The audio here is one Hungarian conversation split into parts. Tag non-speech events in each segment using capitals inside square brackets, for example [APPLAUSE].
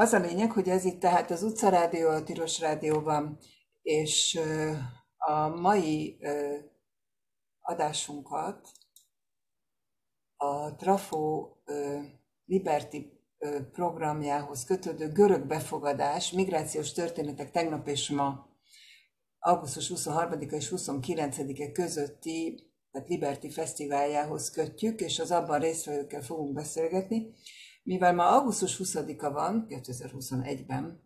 Az a lényeg, hogy ez itt tehát az utcarádió, a Tilos Rádióban, és a mai adásunkat a Trafo Liberty programjához kötődő görög befogadás, migrációs történetek tegnap és ma, augusztus 23-a és 29-e közötti tehát Liberty Fesztiváljához kötjük, és az abban résztvevőkkel fogunk beszélgetni. Mivel ma augusztus 20-a van, 2021-ben,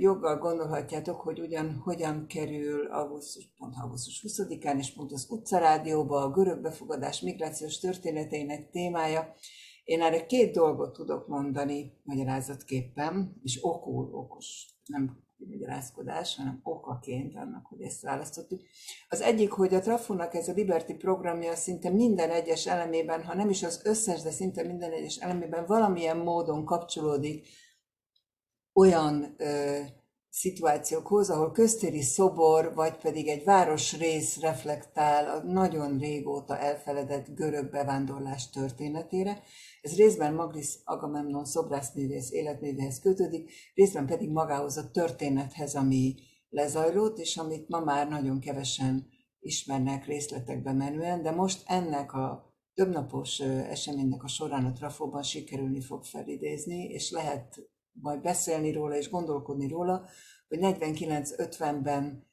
joggal gondolhatjátok, hogy ugyan hogyan kerül augusztus, pont augusztus 20-án, és pont az utcarádióba a görög befogadás migrációs történeteinek témája. Én erre két dolgot tudok mondani magyarázatképpen, és okul, okos, nem magyarázkodás, hanem okaként annak, hogy ezt választottuk. Az egyik, hogy a Trafunak ez a Liberty programja szinte minden egyes elemében, ha nem is az összes, de szinte minden egyes elemében valamilyen módon kapcsolódik olyan ö, szituációkhoz, ahol köztéri szobor, vagy pedig egy városrész reflektál a nagyon régóta elfeledett görög bevándorlás történetére. Ez részben Magris Agamemnon szobrászművész életművéhez kötődik, részben pedig magához a történethez, ami lezajlott, és amit ma már nagyon kevesen ismernek részletekbe menően, de most ennek a többnapos eseménynek a során a Trafóban sikerülni fog felidézni, és lehet majd beszélni róla és gondolkodni róla, hogy 49-50-ben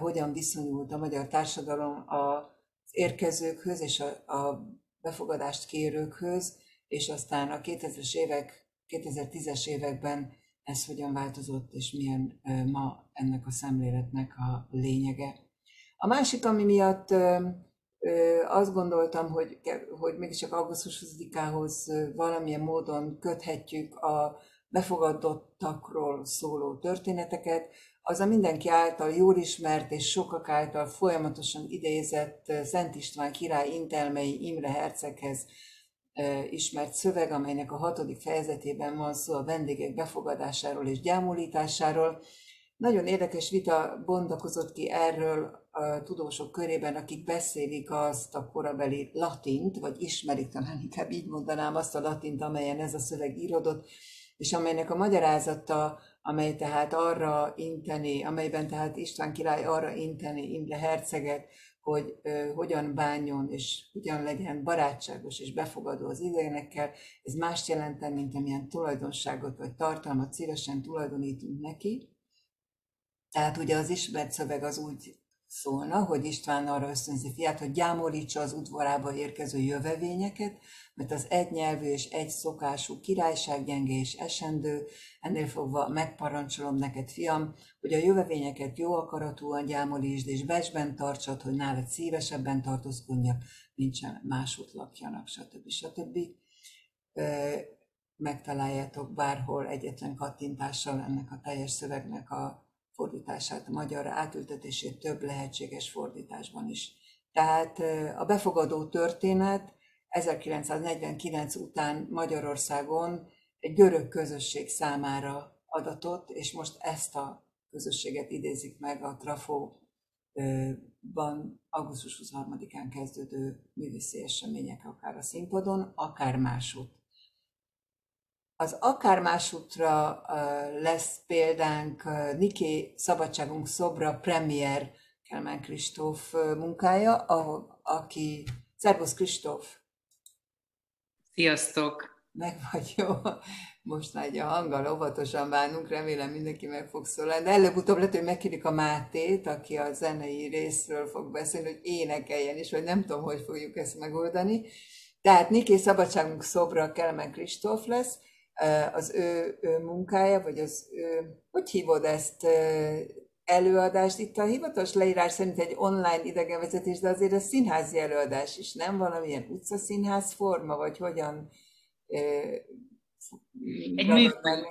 hogyan viszonyult a magyar társadalom az érkezőkhöz és a, a befogadást kérőkhöz, és aztán a 2000-es évek, 2010-es években ez hogyan változott, és milyen ma ennek a szemléletnek a lényege. A másik, ami miatt azt gondoltam, hogy, hogy mégiscsak augusztus 20-ához valamilyen módon köthetjük a befogadottakról szóló történeteket, az a mindenki által jól ismert és sokak által folyamatosan idézett Szent István király intelmei Imre herceghez ismert szöveg, amelynek a hatodik fejezetében van szó a vendégek befogadásáról és gyámolításáról. Nagyon érdekes vita bondakozott ki erről a tudósok körében, akik beszélik azt a korabeli latint, vagy ismerik talán inkább így mondanám azt a latint, amelyen ez a szöveg írodott, és amelynek a magyarázata, amely tehát arra inteni, amelyben tehát István király arra inteni Imre herceget, hogy ö, hogyan bánjon, és hogyan legyen barátságos és befogadó az idegenekkel, ez mást jelenten, mint amilyen tulajdonságot vagy tartalmat szívesen tulajdonítunk neki. Tehát ugye az ismert szöveg az úgy szólna, hogy István arra ösztönzi fiát, hogy gyámolítsa az udvarába érkező jövevényeket, mert az egynyelvű és egy szokású királyság gyenge és esendő, ennél fogva megparancsolom neked, fiam, hogy a jövevényeket jó akaratúan gyámolítsd, és becsben tartsad, hogy nálad szívesebben tartózkodjak, nincsen másút lakjanak, stb. stb. Megtaláljátok bárhol egyetlen kattintással ennek a teljes szövegnek a fordítását, a magyarra átültetését több lehetséges fordításban is. Tehát a befogadó történet 1949 után Magyarországon egy görög közösség számára adatott, és most ezt a közösséget idézik meg a Trafóban augusztus 23-án kezdődő művészi események, akár a színpadon, akár másút. Az akár másútra lesz példánk Niké Szabadságunk szobra premier Kelmán Kristóf munkája, aki, Szervusz Kristóf! Sziasztok! Meg vagy jó. Most egy a hanggal óvatosan bánunk, remélem mindenki meg fog szólalni. De előbb-utóbb lehet, hogy megkérik a Mátét, aki a zenei részről fog beszélni, hogy énekeljen is, vagy nem tudom, hogy fogjuk ezt megoldani. Tehát Niké Szabadságunk szobra Kelemen Kristóf lesz, az ő, ő munkája, vagy az ő, hogy hívod ezt, előadást. Itt a hivatalos leírás szerint egy online idegenvezetés, de azért ez színházi előadás is, nem? Valamilyen utcaszínház forma, vagy hogyan egy műfaj,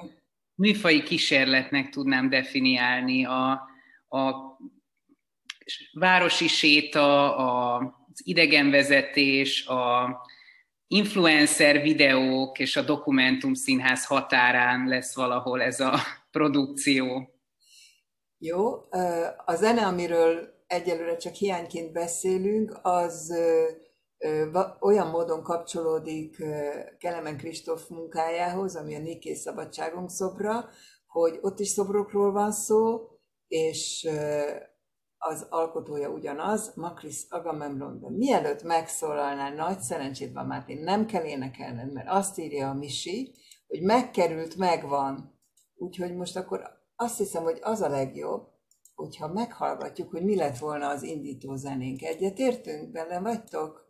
műfai kísérletnek tudnám definiálni a, a városi séta, a, az idegenvezetés, a influencer videók és a dokumentum színház határán lesz valahol ez a produkció. Jó, a zene, amiről egyelőre csak hiányként beszélünk, az olyan módon kapcsolódik Kelemen Kristóf munkájához, ami a Niké Szabadságunk szobra, hogy ott is szobrokról van szó, és az alkotója ugyanaz, Makris Agamemnon, de mielőtt megszólalnál, nagy szerencsét van, Máté, nem kell énekelned, mert azt írja a Misi, hogy megkerült, megvan. Úgyhogy most akkor azt hiszem, hogy az a legjobb, hogyha meghallgatjuk, hogy mi lett volna az indító zenénk. Egyetértünk? Benne vagytok?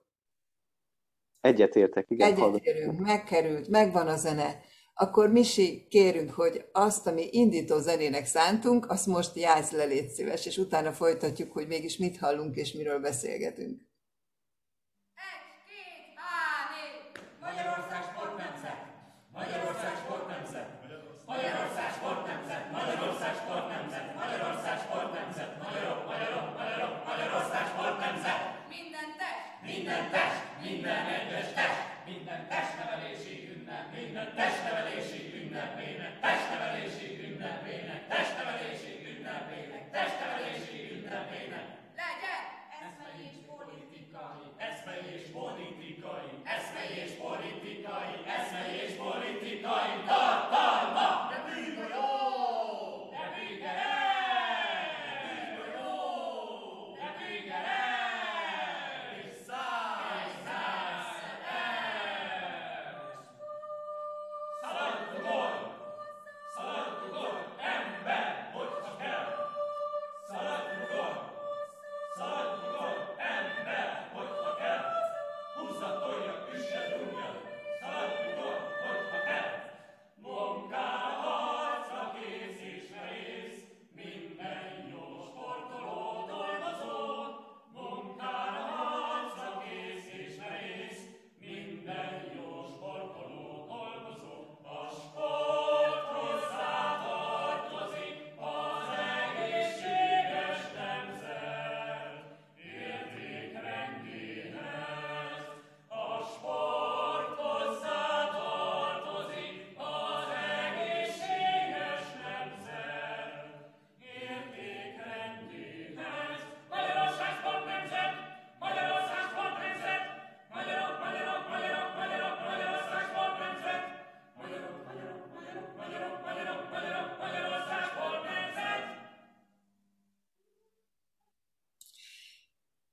Egyetértek, igen. Egyetérünk, megkerült, megvan a zene. Akkor Misi, kérünk, hogy azt, ami indító zenének szántunk, azt most játsz le, légy szíves, és utána folytatjuk, hogy mégis mit hallunk és miről beszélgetünk.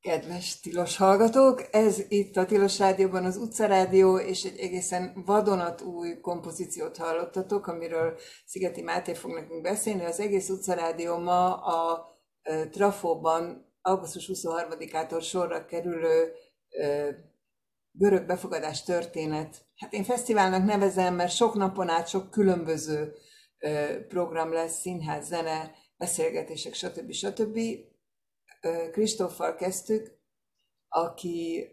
Kedves Tilos hallgatók, ez itt a Tilos Rádióban az Utca Rádió, és egy egészen vadonatúj kompozíciót hallottatok, amiről Szigeti Máté fog nekünk beszélni. Az egész Utca Rádió ma a Trafóban augusztus 23-ától sorra kerülő görög befogadás történet. Hát én fesztiválnak nevezem, mert sok napon át sok különböző program lesz, színház, zene, beszélgetések, stb. stb. Kristóffal kezdtük, aki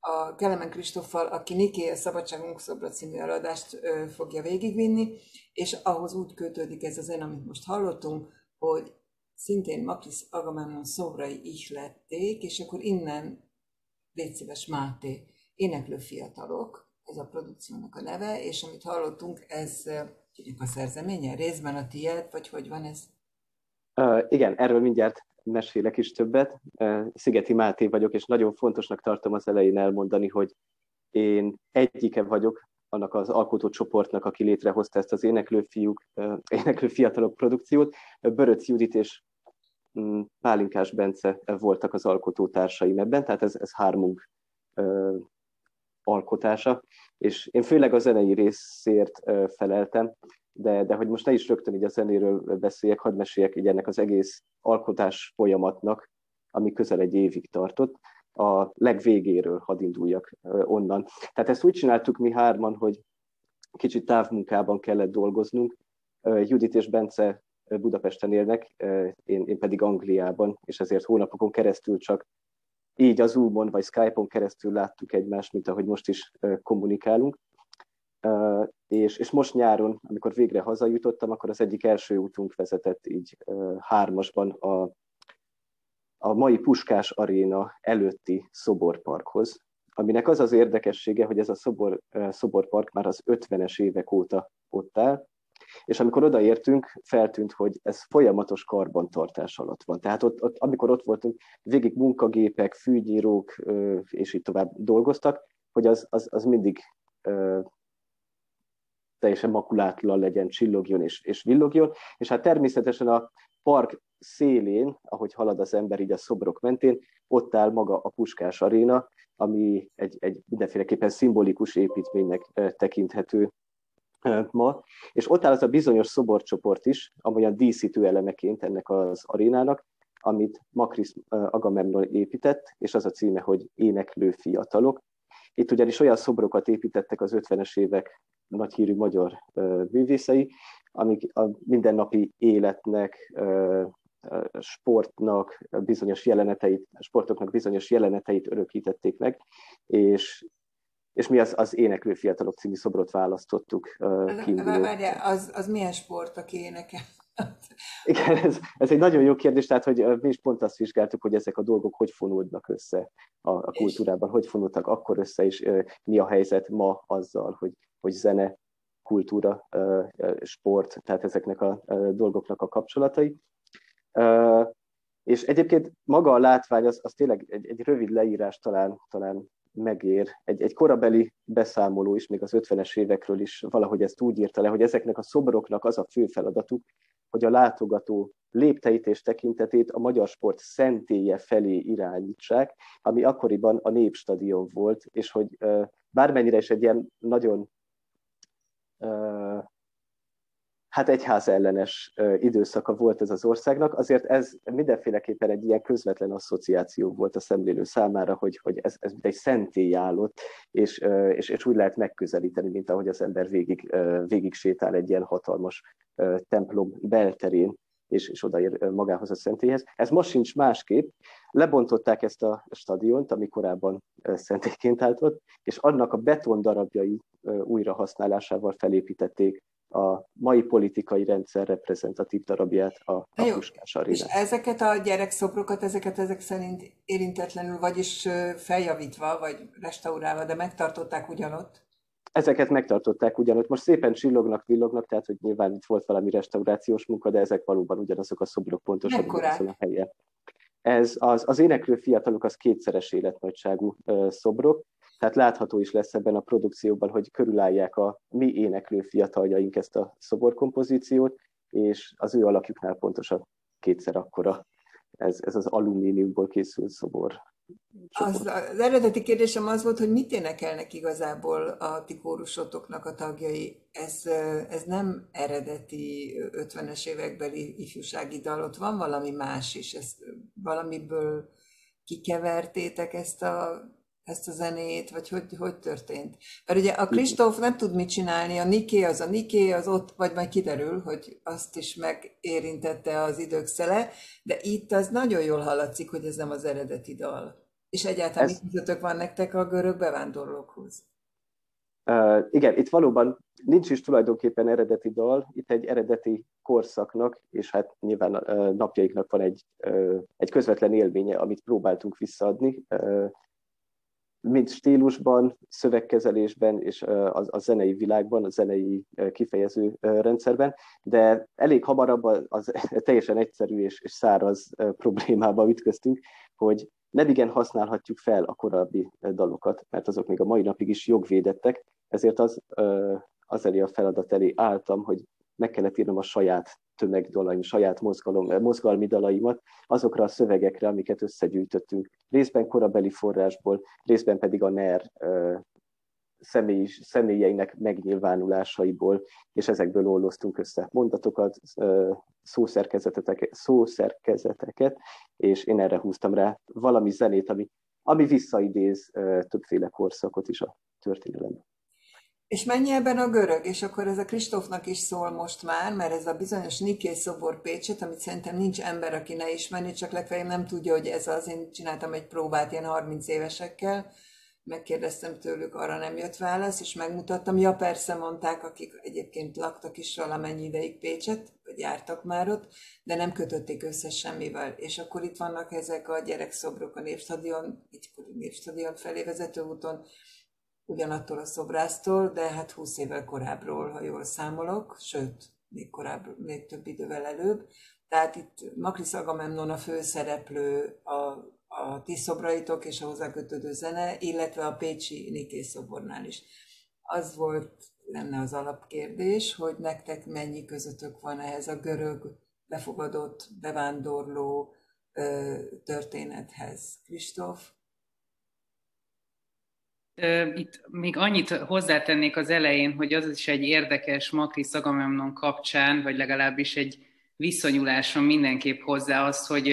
a Kelemen Kristóffal, aki Niké a Szabadságunk Szobra című eladást fogja végigvinni, és ahhoz úgy kötődik ez a zene, amit most hallottunk, hogy szintén Makris Agamemnon szobrai ihlették, és akkor innen légy szíves Máté, éneklő fiatalok, ez a produkciónak a neve, és amit hallottunk, ez a szerzeménye, részben a tiéd, vagy hogy van ez? Uh, igen, erről mindjárt mesélek is többet. Szigeti Máté vagyok, és nagyon fontosnak tartom az elején elmondani, hogy én egyike vagyok annak az alkotócsoportnak, aki létrehozta ezt az éneklő, fiúk, éneklő fiatalok produkciót. Böröc Judit és mm, Pálinkás Bence voltak az alkotótársaim ebben, tehát ez, ez hármunk alkotása, és én főleg a zenei részért feleltem, de, de hogy most ne is rögtön így a zenéről beszéljek, hadd meséljek így ennek az egész alkotás folyamatnak, ami közel egy évig tartott, a legvégéről hadd induljak onnan. Tehát ezt úgy csináltuk mi hárman, hogy kicsit távmunkában kellett dolgoznunk. Judit és Bence Budapesten élnek, én, én pedig Angliában, és ezért hónapokon keresztül csak így az Zoom-on vagy Skype-on keresztül láttuk egymást, mint ahogy most is kommunikálunk és, és most nyáron, amikor végre hazajutottam, akkor az egyik első útunk vezetett így hármasban a, a mai Puskás Aréna előtti szoborparkhoz, aminek az az érdekessége, hogy ez a szobor, szoborpark már az 50-es évek óta ott áll, és amikor odaértünk, feltűnt, hogy ez folyamatos karbantartás alatt van. Tehát ott, ott, amikor ott voltunk, végig munkagépek, fűnyírók, és így tovább dolgoztak, hogy az, az, az mindig teljesen makulátlan legyen, csillogjon és, és villogjon, és hát természetesen a park szélén, ahogy halad az ember így a szobrok mentén, ott áll maga a Puskás Aréna, ami egy, egy mindenféleképpen szimbolikus építménynek tekinthető ma, és ott áll az a bizonyos szoborcsoport is, amolyan díszítő elemeként ennek az arénának, amit Makris Agamemnon épített, és az a címe, hogy Éneklő fiatalok. Itt ugyanis olyan szobrokat építettek az 50-es évek nagyhírű magyar művészei, amik a mindennapi életnek, sportnak bizonyos jeleneteit, sportoknak bizonyos jeleneteit örökítették meg, és és mi az, az Éneklő Fiatalok című szobrot választottuk kiinduló. az, az milyen sport, aki énekel? [LAUGHS] Igen, ez, ez egy nagyon jó kérdés, tehát hogy mi is pont azt vizsgáltuk, hogy ezek a dolgok hogy fonódnak össze a, a kultúrában, hogy fonódtak akkor össze, és mi a helyzet ma azzal, hogy, hogy zene, kultúra, sport, tehát ezeknek a dolgoknak a kapcsolatai. És egyébként maga a látvány, az, az tényleg egy, egy rövid leírás talán, talán megér. Egy, egy korabeli beszámoló is, még az 50-es évekről is valahogy ezt úgy írta le, hogy ezeknek a szobroknak az a fő feladatuk, hogy a látogató lépteit és tekintetét a magyar sport szentélye felé irányítsák, ami akkoriban a Népstadion volt, és hogy bármennyire is egy ilyen nagyon hát egyház ellenes időszaka volt ez az országnak, azért ez mindenféleképpen egy ilyen közvetlen asszociáció volt a szemlélő számára, hogy, hogy ez, ez egy szentély állott, és, és, és úgy lehet megközelíteni, mint ahogy az ember végig, végig sétál egy ilyen hatalmas templom belterén, és, és odaér magához a szentélyhez. Ez most sincs másképp. Lebontották ezt a stadiont, ami korábban szentélyként állt ott, és annak a beton darabjai újrahasználásával felépítették a mai politikai rendszer reprezentatív darabját a, a Jó, Puskás Arénát. És ezeket a gyerekszobrokat, ezeket ezek szerint érintetlenül, vagyis feljavítva, vagy restaurálva, de megtartották ugyanott? Ezeket megtartották ugyanott. Most szépen csillognak, villognak, tehát hogy nyilván itt volt valami restaurációs munka, de ezek valóban ugyanazok a szobrok pontosan ugyanazon a helyen. Ez az, az éneklő fiatalok az kétszeres életnagyságú szobrok, tehát látható is lesz ebben a produkcióban, hogy körülállják a mi éneklő fiataljaink ezt a szoborkompozíciót, és az ő alakjuknál pontosan kétszer akkora ez, ez az alumíniumból készült szobor. Az, az eredeti kérdésem az volt, hogy mit énekelnek igazából a ti kórusotoknak a tagjai. Ez, ez nem eredeti 50-es évekbeli ifjúsági dal, ott van valami más is. Ezt valamiből kikevertétek ezt a ezt a zenét, vagy hogy, hogy történt? Mert ugye a Kristóf nem tud mit csinálni, a Niké az a Niké, az ott, vagy majd kiderül, hogy azt is megérintette az idők szele, de itt az nagyon jól hallatszik, hogy ez nem az eredeti dal. És egyáltalán ez... mit közöttök van nektek a görög bevándorlókhoz? Uh, igen, itt valóban nincs is tulajdonképpen eredeti dal, itt egy eredeti korszaknak, és hát nyilván uh, napjaiknak van egy, uh, egy közvetlen élménye, amit próbáltunk visszaadni. Uh, mind stílusban, szövegkezelésben és a, a zenei világban, a zenei kifejező rendszerben, de elég hamarabb az, [LAUGHS] teljesen egyszerű és, és száraz problémába ütköztünk, hogy nem igen használhatjuk fel a korábbi dalokat, mert azok még a mai napig is jogvédettek, ezért az, az elé a feladat elé álltam, hogy meg kellett írnom a saját tömegdalaim, saját mozgalom, mozgalmi dalaimat azokra a szövegekre, amiket összegyűjtöttünk. Részben korabeli forrásból, részben pedig a NER személy, személyeinek megnyilvánulásaiból, és ezekből olloztunk össze mondatokat, szószerkezeteket, szószerkezeteket, és én erre húztam rá valami zenét, ami, ami visszaidéz többféle korszakot is a történelemben. És mennyi ebben a görög? És akkor ez a Kristófnak is szól most már, mert ez a bizonyos Niké szobor Pécset, amit szerintem nincs ember, aki ne ismerni, csak legfeljebb nem tudja, hogy ez az. Én csináltam egy próbát ilyen 30 évesekkel, megkérdeztem tőlük, arra nem jött válasz, és megmutattam. Ja, persze mondták, akik egyébként laktak is valamennyi ideig Pécset, vagy jártak már ott, de nem kötötték össze semmivel. És akkor itt vannak ezek a gyerekszobrok a Népstadion, egykori Népstadion felé vezető úton, ugyanattól a szobrásztól, de hát 20 évvel korábbról, ha jól számolok, sőt, még korábban, még több idővel előbb. Tehát itt Makris Agamemnon a főszereplő a, a ti szobraitok és a hozzákötődő zene, illetve a Pécsi Niké szobornál is. Az volt lenne az alapkérdés, hogy nektek mennyi közöttök van ehhez a görög befogadott, bevándorló ö, történethez. Kristóf? Itt még annyit hozzátennék az elején, hogy az is egy érdekes Makri Szagamemnon kapcsán, vagy legalábbis egy viszonyulásom mindenképp hozzá az, hogy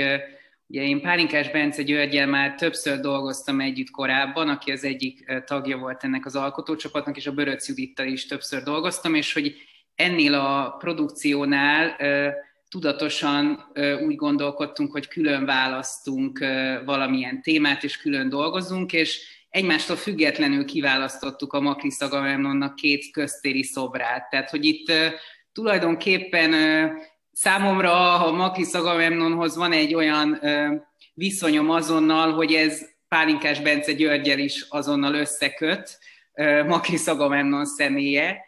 ugye én Pálinkás Bence Györgyel már többször dolgoztam együtt korábban, aki az egyik tagja volt ennek az alkotócsapatnak, és a Böröc Judittal is többször dolgoztam, és hogy ennél a produkciónál tudatosan úgy gondolkodtunk, hogy külön választunk valamilyen témát, és külön dolgozunk, és egymástól függetlenül kiválasztottuk a Makri Agamemnonnak két köztéri szobrát. Tehát, hogy itt tulajdonképpen számomra a Makri Agamemnonhoz van egy olyan viszonyom azonnal, hogy ez Pálinkás Bence Györgyel is azonnal összeköt, Makri Agamemnon személye.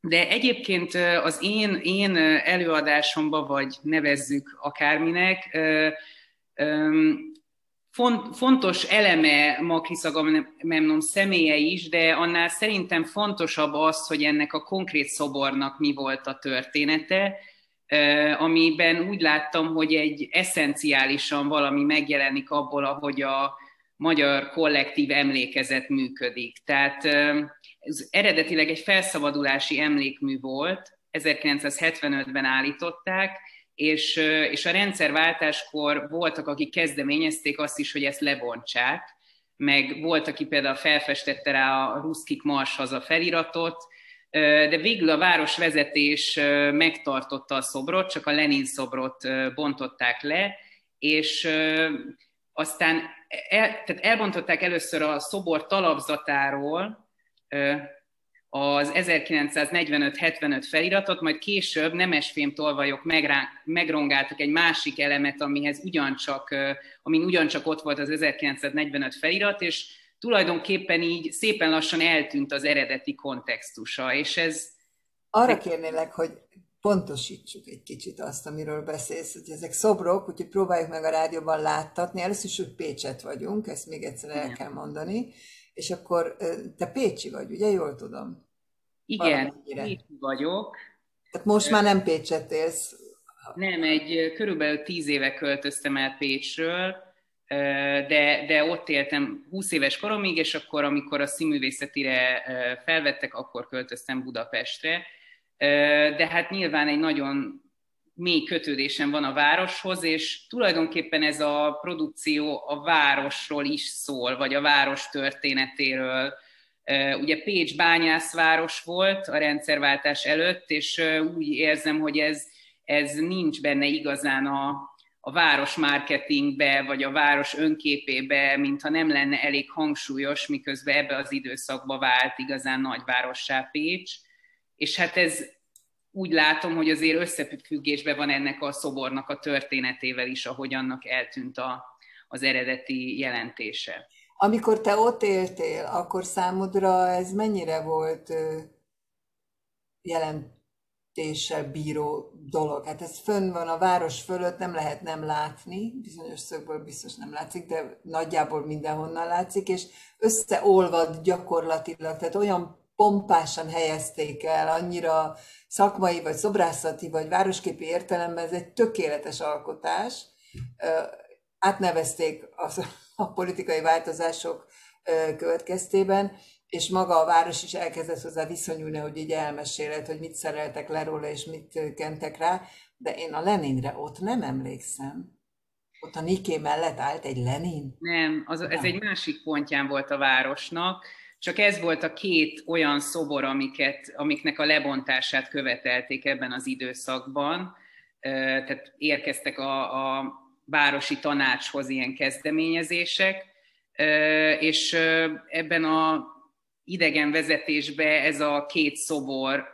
De egyébként az én, én előadásomba, vagy nevezzük akárminek, fontos eleme Makris Agamemnon személye is, de annál szerintem fontosabb az, hogy ennek a konkrét szobornak mi volt a története, amiben úgy láttam, hogy egy eszenciálisan valami megjelenik abból, ahogy a magyar kollektív emlékezet működik. Tehát ez eredetileg egy felszabadulási emlékmű volt, 1975-ben állították, és, és a rendszerváltáskor voltak, akik kezdeményezték azt is, hogy ezt lebontsák, meg volt, aki például felfestette rá a Ruszkik Mars a feliratot, de végül a városvezetés megtartotta a szobrot, csak a Lenin szobrot bontották le, és aztán el, tehát elbontották először a szobor talapzatáról az 1945-75 feliratot, majd később nemesfém tolvajok megrongáltak egy másik elemet, amihez ugyancsak, amin ugyancsak ott volt az 1945 felirat, és tulajdonképpen így szépen lassan eltűnt az eredeti kontextusa, és ez... Arra kérnélek, hogy pontosítsuk egy kicsit azt, amiről beszélsz, hogy ezek szobrok, úgyhogy próbáljuk meg a rádióban láttatni. Először is, hogy Pécset vagyunk, ezt még egyszer el kell mondani, és akkor te Pécsi vagy, ugye? Jól tudom. Igen, itt vagyok. Tehát most már nem Pécset élsz. Nem, egy körülbelül tíz éve költöztem el Pécsről, de, de ott éltem 20 éves koromig, és akkor, amikor a színművészetire felvettek, akkor költöztem Budapestre. De hát nyilván egy nagyon mély kötődésem van a városhoz, és tulajdonképpen ez a produkció a városról is szól, vagy a város történetéről, Ugye Pécs bányászváros volt a rendszerváltás előtt, és úgy érzem, hogy ez, ez nincs benne igazán a, a város marketingbe, vagy a város önképébe, mintha nem lenne elég hangsúlyos, miközben ebbe az időszakba vált igazán nagyvárossá Pécs. És hát ez úgy látom, hogy azért összefüggésben van ennek a szobornak a történetével is, ahogy annak eltűnt a, az eredeti jelentése. Amikor te ott éltél, akkor számodra ez mennyire volt jelentéssel bíró dolog? Hát ez fönn van a város fölött, nem lehet nem látni, bizonyos szögből biztos nem látszik, de nagyjából mindenhonnan látszik, és összeolvad gyakorlatilag, tehát olyan pompásan helyezték el, annyira szakmai, vagy szobrászati, vagy városképi értelemben ez egy tökéletes alkotás. Átnevezték az a politikai változások következtében, és maga a város is elkezdett hozzá viszonyulni, hogy így elmeséled, hogy mit szereltek le róla, és mit kentek rá, de én a Leninre ott nem emlékszem. Ott a Niké mellett állt egy Lenin? Nem, az, ez egy másik pontján volt a városnak, csak ez volt a két olyan szobor, amiket, amiknek a lebontását követelték ebben az időszakban. Tehát érkeztek a, a városi tanácshoz ilyen kezdeményezések, és ebben a idegen vezetésbe ez a két szobor,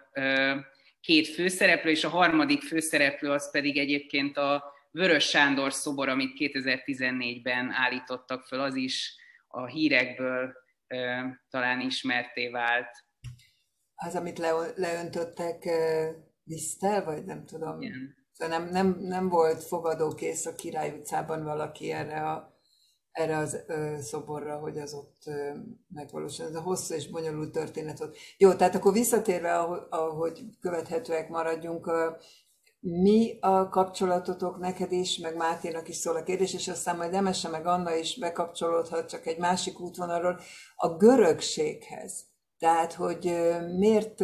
két főszereplő, és a harmadik főszereplő az pedig egyébként a Vörös Sándor szobor, amit 2014-ben állítottak föl, az is a hírekből talán ismerté vált. az, amit le, leöntöttek liszttel, vagy nem tudom. Igen. Szóval nem, nem, nem volt fogadókész a Király utcában valaki erre a erre az ö, szoborra, hogy az ott ö, megvalósul. Ez a hosszú és bonyolult történet ott. Jó, tehát akkor visszatérve, ahogy követhetőek maradjunk, ö, mi a kapcsolatotok neked is, meg Máténak is szól a kérdés, és aztán majd Emese meg Anna is bekapcsolódhat csak egy másik útvonalról, a görögséghez. Tehát, hogy miért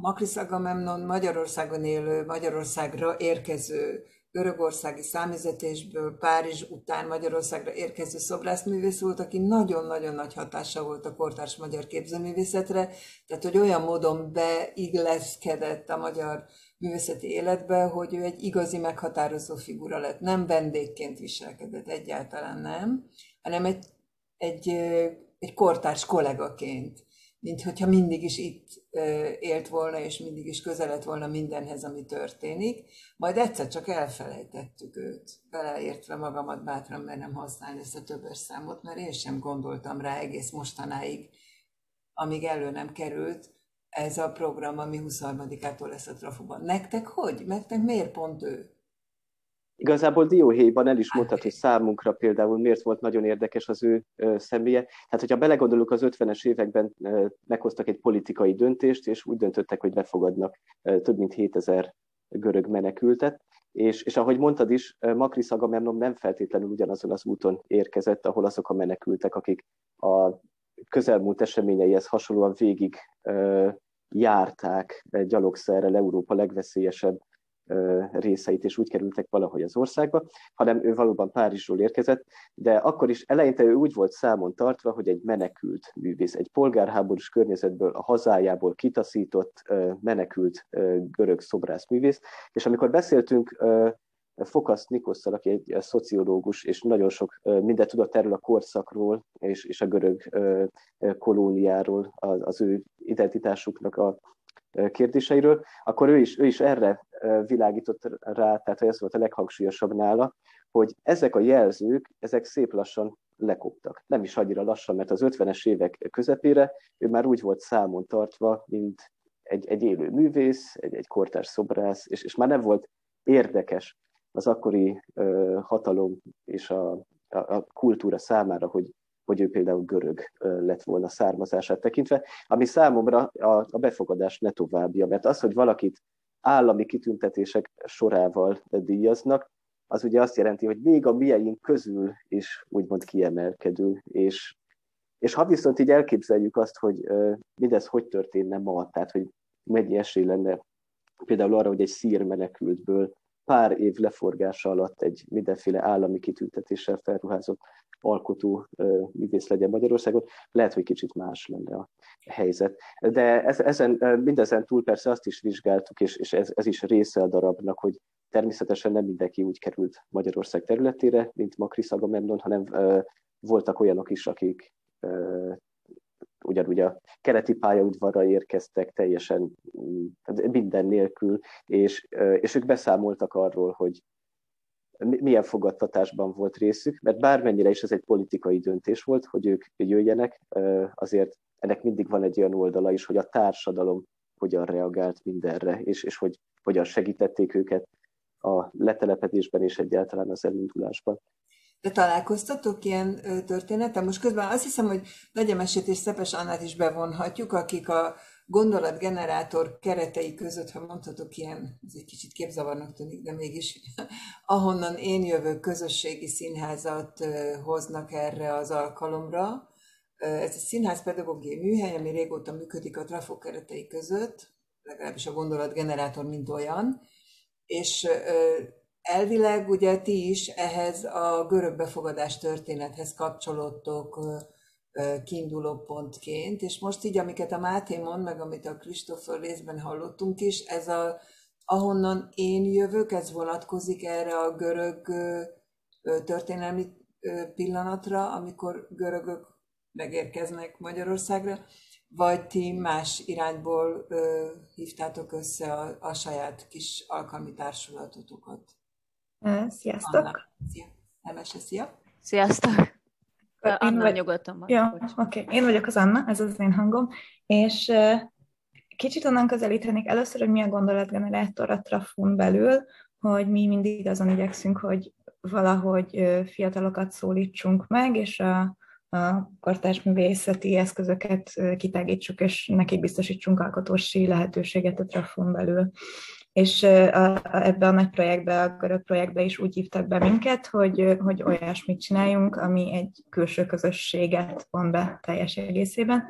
Makris Agamemnon Magyarországon élő, Magyarországra érkező görögországi számüzetésből Párizs után Magyarországra érkező szobrászművész volt, aki nagyon-nagyon nagy hatása volt a kortárs magyar képzőművészetre, tehát hogy olyan módon beilleszkedett a magyar művészeti életbe, hogy ő egy igazi meghatározó figura lett. Nem vendégként viselkedett, egyáltalán nem, hanem egy, egy, egy kortárs kollégaként mint hogyha mindig is itt élt volna, és mindig is közelet volna mindenhez, ami történik. Majd egyszer csak elfelejtettük őt, beleértve magamat bátran, mert nem használni ezt a többes számot, mert én sem gondoltam rá egész mostanáig, amíg elő nem került ez a program, ami 23-ától lesz a Trafoban. Nektek hogy? Nektek miért pont ő? Igazából Dióhéjban el is mondhat, hogy számunkra például miért volt nagyon érdekes az ő személye. Tehát, hogyha belegondolunk, az 50-es években meghoztak egy politikai döntést, és úgy döntöttek, hogy befogadnak több mint 7000 görög menekültet. És, és ahogy mondtad is, Makris Agamemnon nem feltétlenül ugyanazon az úton érkezett, ahol azok a menekültek, akik a közelmúlt eseményeihez hasonlóan végig járták gyalogszerrel Európa legveszélyesebb részeit, és úgy kerültek valahogy az országba, hanem ő valóban Párizsról érkezett, de akkor is eleinte ő úgy volt számon tartva, hogy egy menekült művész, egy polgárháborús környezetből, a hazájából kitaszított, menekült görög szobrászművész, és amikor beszéltünk Fokasz Nikosszal, aki egy szociológus, és nagyon sok mindent tudott erről a korszakról, és, és a görög kolóniáról, az, az ő identitásuknak a kérdéseiről, akkor ő is, ő is erre világított rá, tehát ez volt a leghangsúlyosabb nála, hogy ezek a jelzők, ezek szép lassan lekoptak. Nem is annyira lassan, mert az 50-es évek közepére ő már úgy volt számon tartva, mint egy, egy élő művész, egy, egy kortárs szobrász, és, és már nem volt érdekes az akkori uh, hatalom és a, a, a kultúra számára, hogy hogy ő például görög lett volna származását tekintve, ami számomra a, a befogadás ne továbbja, mert az, hogy valakit állami kitüntetések sorával díjaznak, az ugye azt jelenti, hogy még a mieink közül is úgymond kiemelkedő, és, és ha viszont így elképzeljük azt, hogy mindez hogy történne ma, tehát hogy mennyi esély lenne például arra, hogy egy szír menekültből pár év leforgása alatt egy mindenféle állami kitüntetéssel felruházott alkotó művész legyen Magyarországon, lehet, hogy kicsit más lenne a helyzet. De ezen, mindezen túl persze azt is vizsgáltuk, és, és ez, ez is része a darabnak, hogy természetesen nem mindenki úgy került Magyarország területére, mint Makris Agamemnon, hanem voltak olyanok is, akik ugyanúgy a keleti pályaudvarra érkeztek teljesen minden nélkül, és, és ők beszámoltak arról, hogy milyen fogadtatásban volt részük, mert bármennyire is ez egy politikai döntés volt, hogy ők jöjjenek, azért ennek mindig van egy olyan oldala is, hogy a társadalom hogyan reagált mindenre, és, és hogy hogyan segítették őket a letelepedésben és egyáltalán az elindulásban. De találkoztatok ilyen történetem? Most közben azt hiszem, hogy Nagy Emesét és Szepes Annát is bevonhatjuk, akik a gondolatgenerátor keretei között, ha mondhatok ilyen, ez egy kicsit képzavarnak tűnik, de mégis, [LAUGHS] ahonnan én jövök, közösségi színházat hoznak erre az alkalomra. Ez egy színházpedagógiai műhely, ami régóta működik a trafo keretei között, legalábbis a gondolatgenerátor, mint olyan, és elvileg ugye ti is ehhez a görög befogadás történethez kapcsolódtok kiinduló pontként, és most így, amiket a Máté mond, meg amit a Kristófor részben hallottunk is, ez a, ahonnan én jövök, ez vonatkozik erre a görög történelmi pillanatra, amikor görögök megérkeznek Magyarországra, vagy ti más irányból hívtátok össze a, a saját kis alkalmi társulatotokat? Sziasztok! Anna. Szia! Emese, szia! Sziasztok! Anna, vagy... nyugodtan van. Ja, oké. Okay. Én vagyok az Anna, ez az én hangom, és kicsit onnan közelítenék először, hogy mi a gondolatgenerátor a Trafun belül, hogy mi mindig azon igyekszünk, hogy valahogy fiatalokat szólítsunk meg, és a, a kortárs művészeti eszközöket kitágítsuk, és nekik biztosítsunk alkotósi lehetőséget a Trafon belül. És a, a, ebbe a nagy projektbe, a görög projektbe is úgy hívtak be minket, hogy, hogy olyasmit csináljunk, ami egy külső közösséget von be teljes egészében.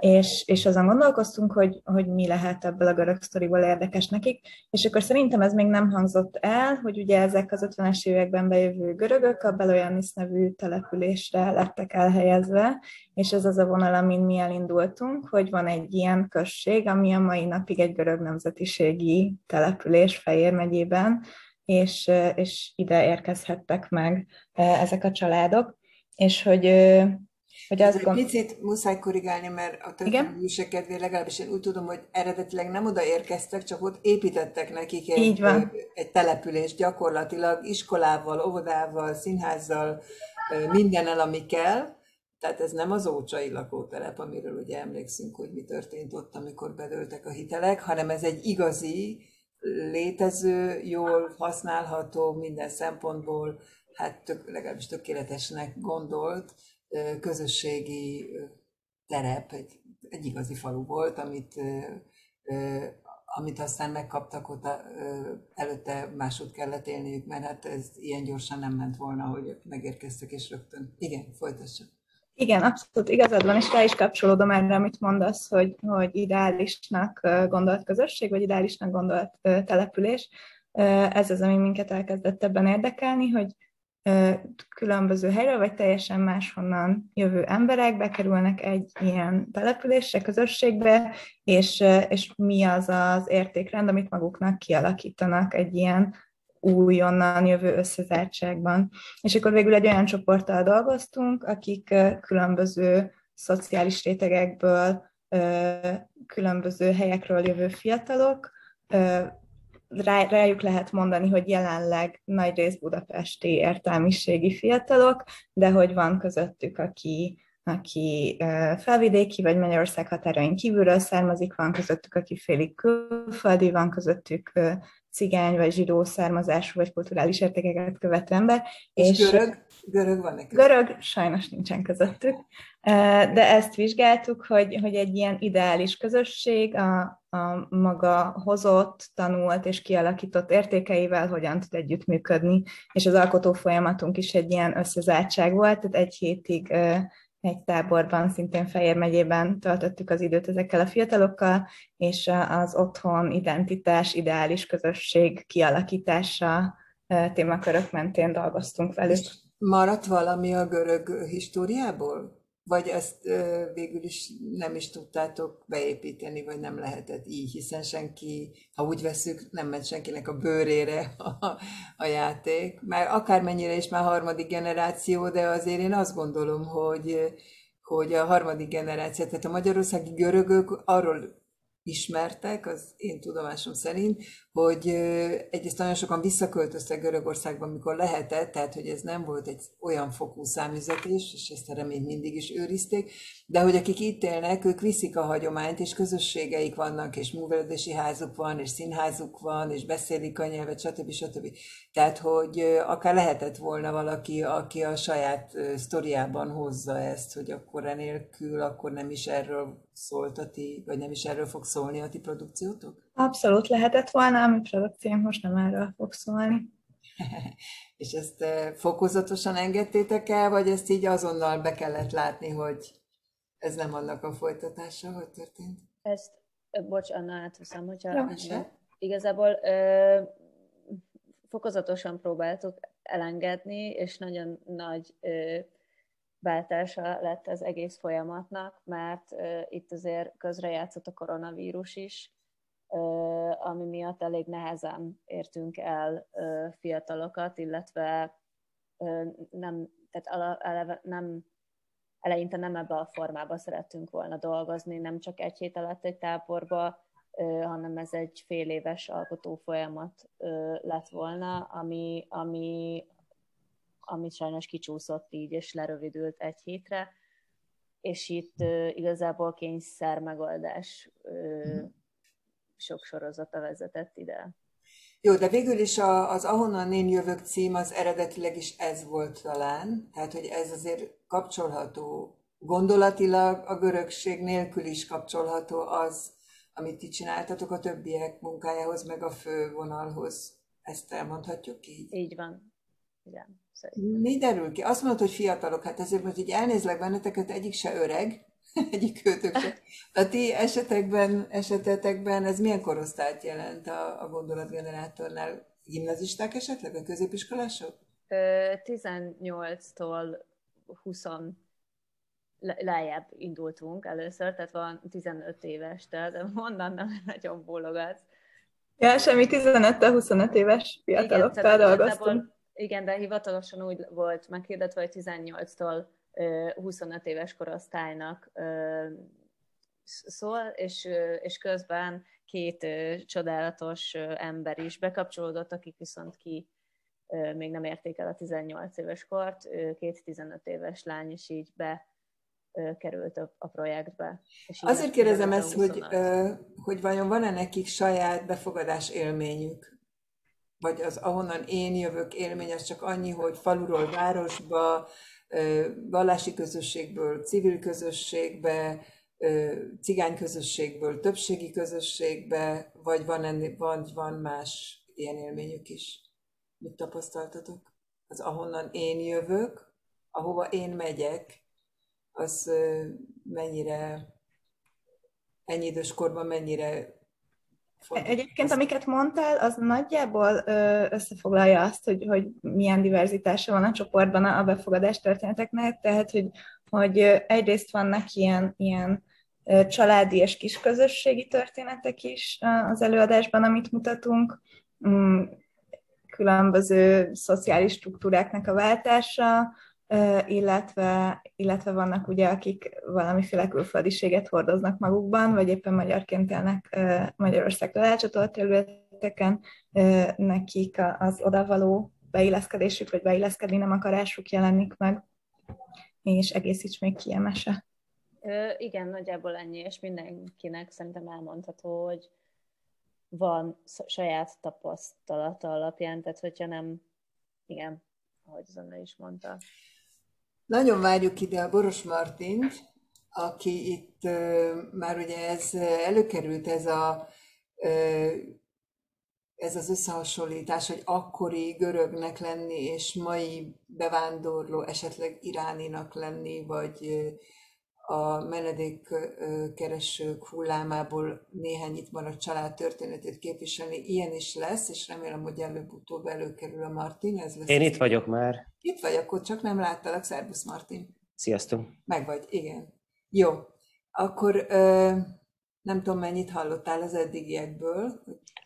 És, és azon gondolkoztunk, hogy, hogy mi lehet ebből a görög sztoriból érdekes nekik, és akkor szerintem ez még nem hangzott el, hogy ugye ezek az 50-es években bejövő görögök a Beloyanis nevű településre lettek elhelyezve, és ez az a vonal, amin mi elindultunk, hogy van egy ilyen község, ami a mai napig egy görög nemzetiségi település Fejér megyében, és, és ide érkezhettek meg ezek a családok, és hogy hogy az gond... Picit muszáj korrigálni, mert a történelmi kedvé legalábbis én úgy tudom, hogy eredetileg nem oda érkeztek, csak ott építettek nekik egy, Így van. egy települést gyakorlatilag iskolával, óvodával, színházzal, mindennel, ami kell. Tehát ez nem az ócsai lakótelep, amiről ugye emlékszünk, hogy mi történt ott, amikor bedőltek a hitelek, hanem ez egy igazi, létező, jól használható minden szempontból, hát tök, legalábbis tökéletesnek gondolt közösségi terep, egy, egy igazi falu volt, amit, amit aztán megkaptak ott, előtte máshogy kellett élniük, mert hát ez ilyen gyorsan nem ment volna, hogy megérkeztek és rögtön. Igen, folytassuk. Igen, abszolút igazad van, és rá is kapcsolódom erre, amit mondasz, hogy, hogy ideálisnak gondolt közösség, vagy ideálisnak gondolt település. Ez az, ami minket elkezdett ebben érdekelni, hogy különböző helyről, vagy teljesen máshonnan jövő emberek bekerülnek egy ilyen településre, közösségbe, és, és mi az az értékrend, amit maguknak kialakítanak egy ilyen újonnan jövő összezártságban. És akkor végül egy olyan csoporttal dolgoztunk, akik különböző szociális rétegekből, különböző helyekről jövő fiatalok, rá, rájuk lehet mondani, hogy jelenleg nagy rész budapesti értelmiségi fiatalok, de hogy van közöttük, aki, aki felvidéki vagy Magyarország határain kívülről származik, van közöttük, aki félig külföldi, van közöttük cigány vagy zsidó származású vagy kulturális értékeket követő ember. És, és görög? Görög van nekik? Görög sajnos nincsen közöttük, de ezt vizsgáltuk, hogy, hogy egy ilyen ideális közösség a, a maga hozott, tanult és kialakított értékeivel hogyan tud együttműködni, és az alkotó folyamatunk is egy ilyen összezártság volt, tehát egy hétig egy táborban, szintén Fejér megyében töltöttük az időt ezekkel a fiatalokkal, és az otthon, identitás, ideális közösség kialakítása témakörök mentén dolgoztunk velük. Maradt valami a görög históriából? Vagy ezt végül is nem is tudtátok beépíteni, vagy nem lehetett így, hiszen senki, ha úgy veszük, nem ment senkinek a bőrére a, a játék. Már akármennyire is már harmadik generáció, de azért én azt gondolom, hogy, hogy a harmadik generáció, tehát a magyarországi görögök arról ismertek, az én tudomásom szerint, hogy egyrészt nagyon sokan visszaköltöztek Görögországban, mikor lehetett, tehát hogy ez nem volt egy olyan fokú számüzetés, és ezt a reményt mindig is őrizték, de hogy akik itt élnek, ők viszik a hagyományt, és közösségeik vannak, és művelődési házuk van, és színházuk van, és beszélik a nyelvet, stb. stb. Tehát, hogy akár lehetett volna valaki, aki a saját sztoriában hozza ezt, hogy akkor enélkül, akkor nem is erről szólt a ti, vagy nem is erről fog szólni a ti produkciótok? Abszolút lehetett volna, a mi produkciónk most nem erről fog szólni. [LAUGHS] És ezt fokozatosan engedtétek el, vagy ezt így azonnal be kellett látni, hogy ez nem annak a folytatása, hogy történt? Ezt, bocs, Anna, átveszem, hogyha ja. igazából ö, fokozatosan próbáltuk elengedni, és nagyon nagy ö, váltása lett az egész folyamatnak, mert ö, itt azért közrejátszott a koronavírus is, ö, ami miatt elég nehezen értünk el ö, fiatalokat, illetve ö, nem, tehát eleve nem eleinte nem ebbe a formába szerettünk volna dolgozni, nem csak egy hét alatt egy táborba, hanem ez egy fél éves alkotó folyamat lett volna, ami, ami amit sajnos kicsúszott így, és lerövidült egy hétre, és itt igazából kényszer megoldás sok sorozata vezetett ide. Jó, de végül is a, az Ahonnan én jövök cím az eredetileg is ez volt talán, tehát hogy ez azért kapcsolható gondolatilag a görögség nélkül is kapcsolható az, amit ti csináltatok a többiek munkájához, meg a fővonalhoz. Ezt elmondhatjuk így? Így van. Igen, szerintem. Mi derül ki? Azt mondod, hogy fiatalok, hát ezért most így elnézlek benneteket, egyik se öreg, [LAUGHS] egyik őtök. A ti esetekben, esetetekben ez milyen korosztályt jelent a, a gondolatgenerátornál? Gimnazisták esetleg, a középiskolások? 18-tól 20 lejjebb indultunk először, tehát van 15 éves, tehát onnan nem [LAUGHS] nagyon bólogatsz. Ja, semmi 15-25 éves fiatalokkal dolgoztunk. Igen, de hivatalosan úgy volt meghirdetve, hogy 18-tól 25 éves korosztálynak szól, és, és közben két csodálatos ember is bekapcsolódott, akik viszont ki még nem érték el a 18 éves kort, két 15 éves lány is így be került a, a projektbe. És Azért kérdezem ezt, hogy, hogy vajon van-e nekik saját befogadás élményük? Vagy az, ahonnan én jövök élmény, az csak annyi, hogy faluról városba, vallási közösségből civil közösségbe, cigány közösségből többségi közösségbe, vagy van, ennél, van, van más ilyen élményük is? Mit tapasztaltatok? Az ahonnan én jövök, ahova én megyek, az mennyire ennyi idős mennyire. Egyébként, amiket mondtál, az nagyjából összefoglalja azt, hogy, hogy milyen diverzitása van a csoportban a befogadás történeteknek, tehát, hogy, hogy egyrészt vannak ilyen, ilyen családi és kisközösségi történetek is az előadásban, amit mutatunk, mm, különböző szociális struktúráknak a váltása, illetve, illetve vannak ugye, akik valamiféle külföldiséget hordoznak magukban, vagy éppen magyarként élnek Magyarországtól elcsatolt területeken, nekik az odavaló beilleszkedésük, vagy beilleszkedni nem akarásuk jelenik meg, és egészíts még ki mese. Igen, nagyjából ennyi, és mindenkinek szerintem elmondható, hogy van saját tapasztalata alapján, tehát hogyha nem, igen, ahogy Zanna is mondta. Nagyon várjuk ide a Boros Martint, aki itt már ugye ez előkerült ez a ez az összehasonlítás, hogy akkori görögnek lenni, és mai bevándorló, esetleg iráninak lenni, vagy a menedékkeresők hullámából néhány itt maradt család történetét képviselni. Ilyen is lesz, és remélem, hogy előbb-utóbb előkerül a Martin. Ez lesz Én itt vagyok már. Itt vagy, akkor csak nem láttalak. Szerbusz, Martin. Sziasztok. Meg vagy, igen. Jó. Akkor ö, nem tudom, mennyit hallottál az eddigiekből.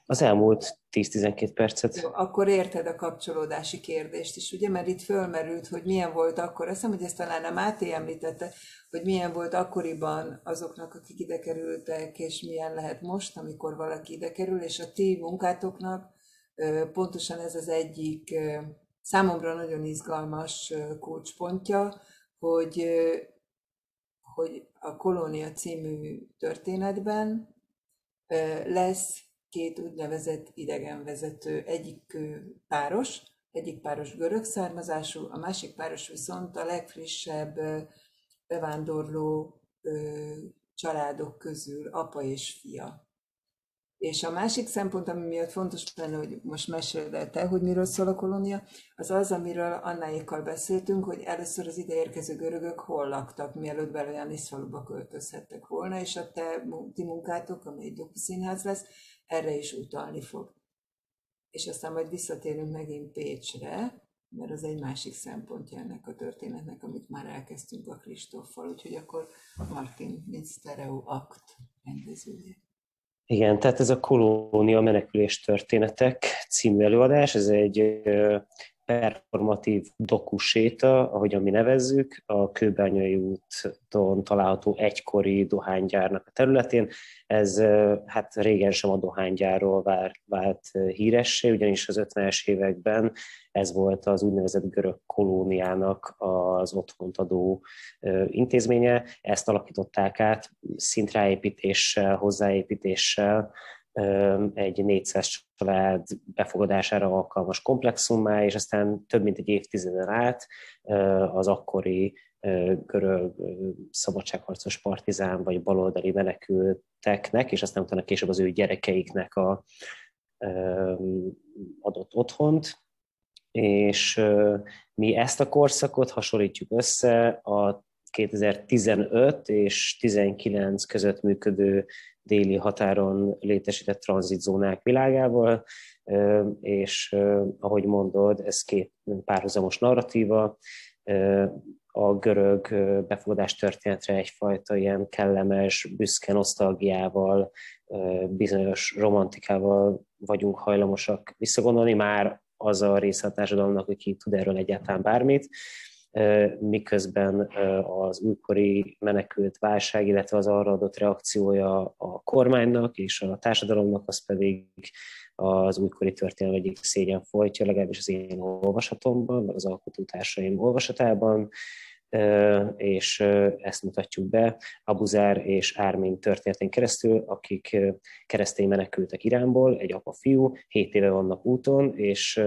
Az elmúlt 10-12 percet. Jó, akkor érted a kapcsolódási kérdést is, ugye? Mert itt fölmerült, hogy milyen volt akkor, azt hiszem, hogy ezt talán a Máté említette, hogy milyen volt akkoriban azoknak, akik ide kerültek, és milyen lehet most, amikor valaki ide kerül, és a ti munkátoknak pontosan ez az egyik számomra nagyon izgalmas kulcspontja, hogy, hogy a Kolónia című történetben lesz két úgynevezett idegenvezető, egyik páros, egyik páros görög származású, a másik páros viszont a legfrissebb bevándorló családok közül apa és fia. És a másik szempont, ami miatt fontos lenne, hogy most meséld el te, hogy miről szól a kolónia, az az, amiről Annáékkal beszéltünk, hogy először az ideérkező görögök hol laktak, mielőtt Belojanis faluba költözhettek volna, és a te ti munkátok, ami egy dokuszínház lesz, erre is utalni fog. És aztán majd visszatérünk megint Pécsre, mert az egy másik szempontja ennek a történetnek, amit már elkezdtünk a Kristóffal, úgyhogy akkor Martin, mint Stereo Act rendezője. Igen, tehát ez a kolónia menekülés történetek című előadás, ez egy performatív dokuséta, ahogy mi nevezzük, a Kőbányai úton található egykori dohánygyárnak a területén. Ez hát régen sem a dohánygyárról vált, vált híressé, ugyanis az 50-es években ez volt az úgynevezett görög kolóniának az otthont adó intézménye. Ezt alakították át szintráépítéssel, hozzáépítéssel, egy 400 család befogadására alkalmas komplexummá, és aztán több mint egy évtizeden át az akkori görög szabadságharcos partizán vagy baloldali menekülteknek, és aztán utána később az ő gyerekeiknek a, adott otthont, és mi ezt a korszakot hasonlítjuk össze a 2015 és 19 között működő déli határon létesített tranzitzónák világával, és ahogy mondod, ez két párhuzamos narratíva, a görög befogadás történetre egyfajta ilyen kellemes, büszke nosztalgiával, bizonyos romantikával vagyunk hajlamosak visszagondolni, már az a része a társadalomnak, aki tud erről egyáltalán bármit, miközben az újkori menekült válság, illetve az arra adott reakciója a kormánynak és a társadalomnak, az pedig az újkori történelem egyik szégyen folytja, legalábbis az én olvasatomban, az alkotótársaim olvasatában, és ezt mutatjuk be Abuzár és Ármin történetén keresztül, akik keresztény menekültek Iránból, egy apa-fiú, 7 éve vannak úton, és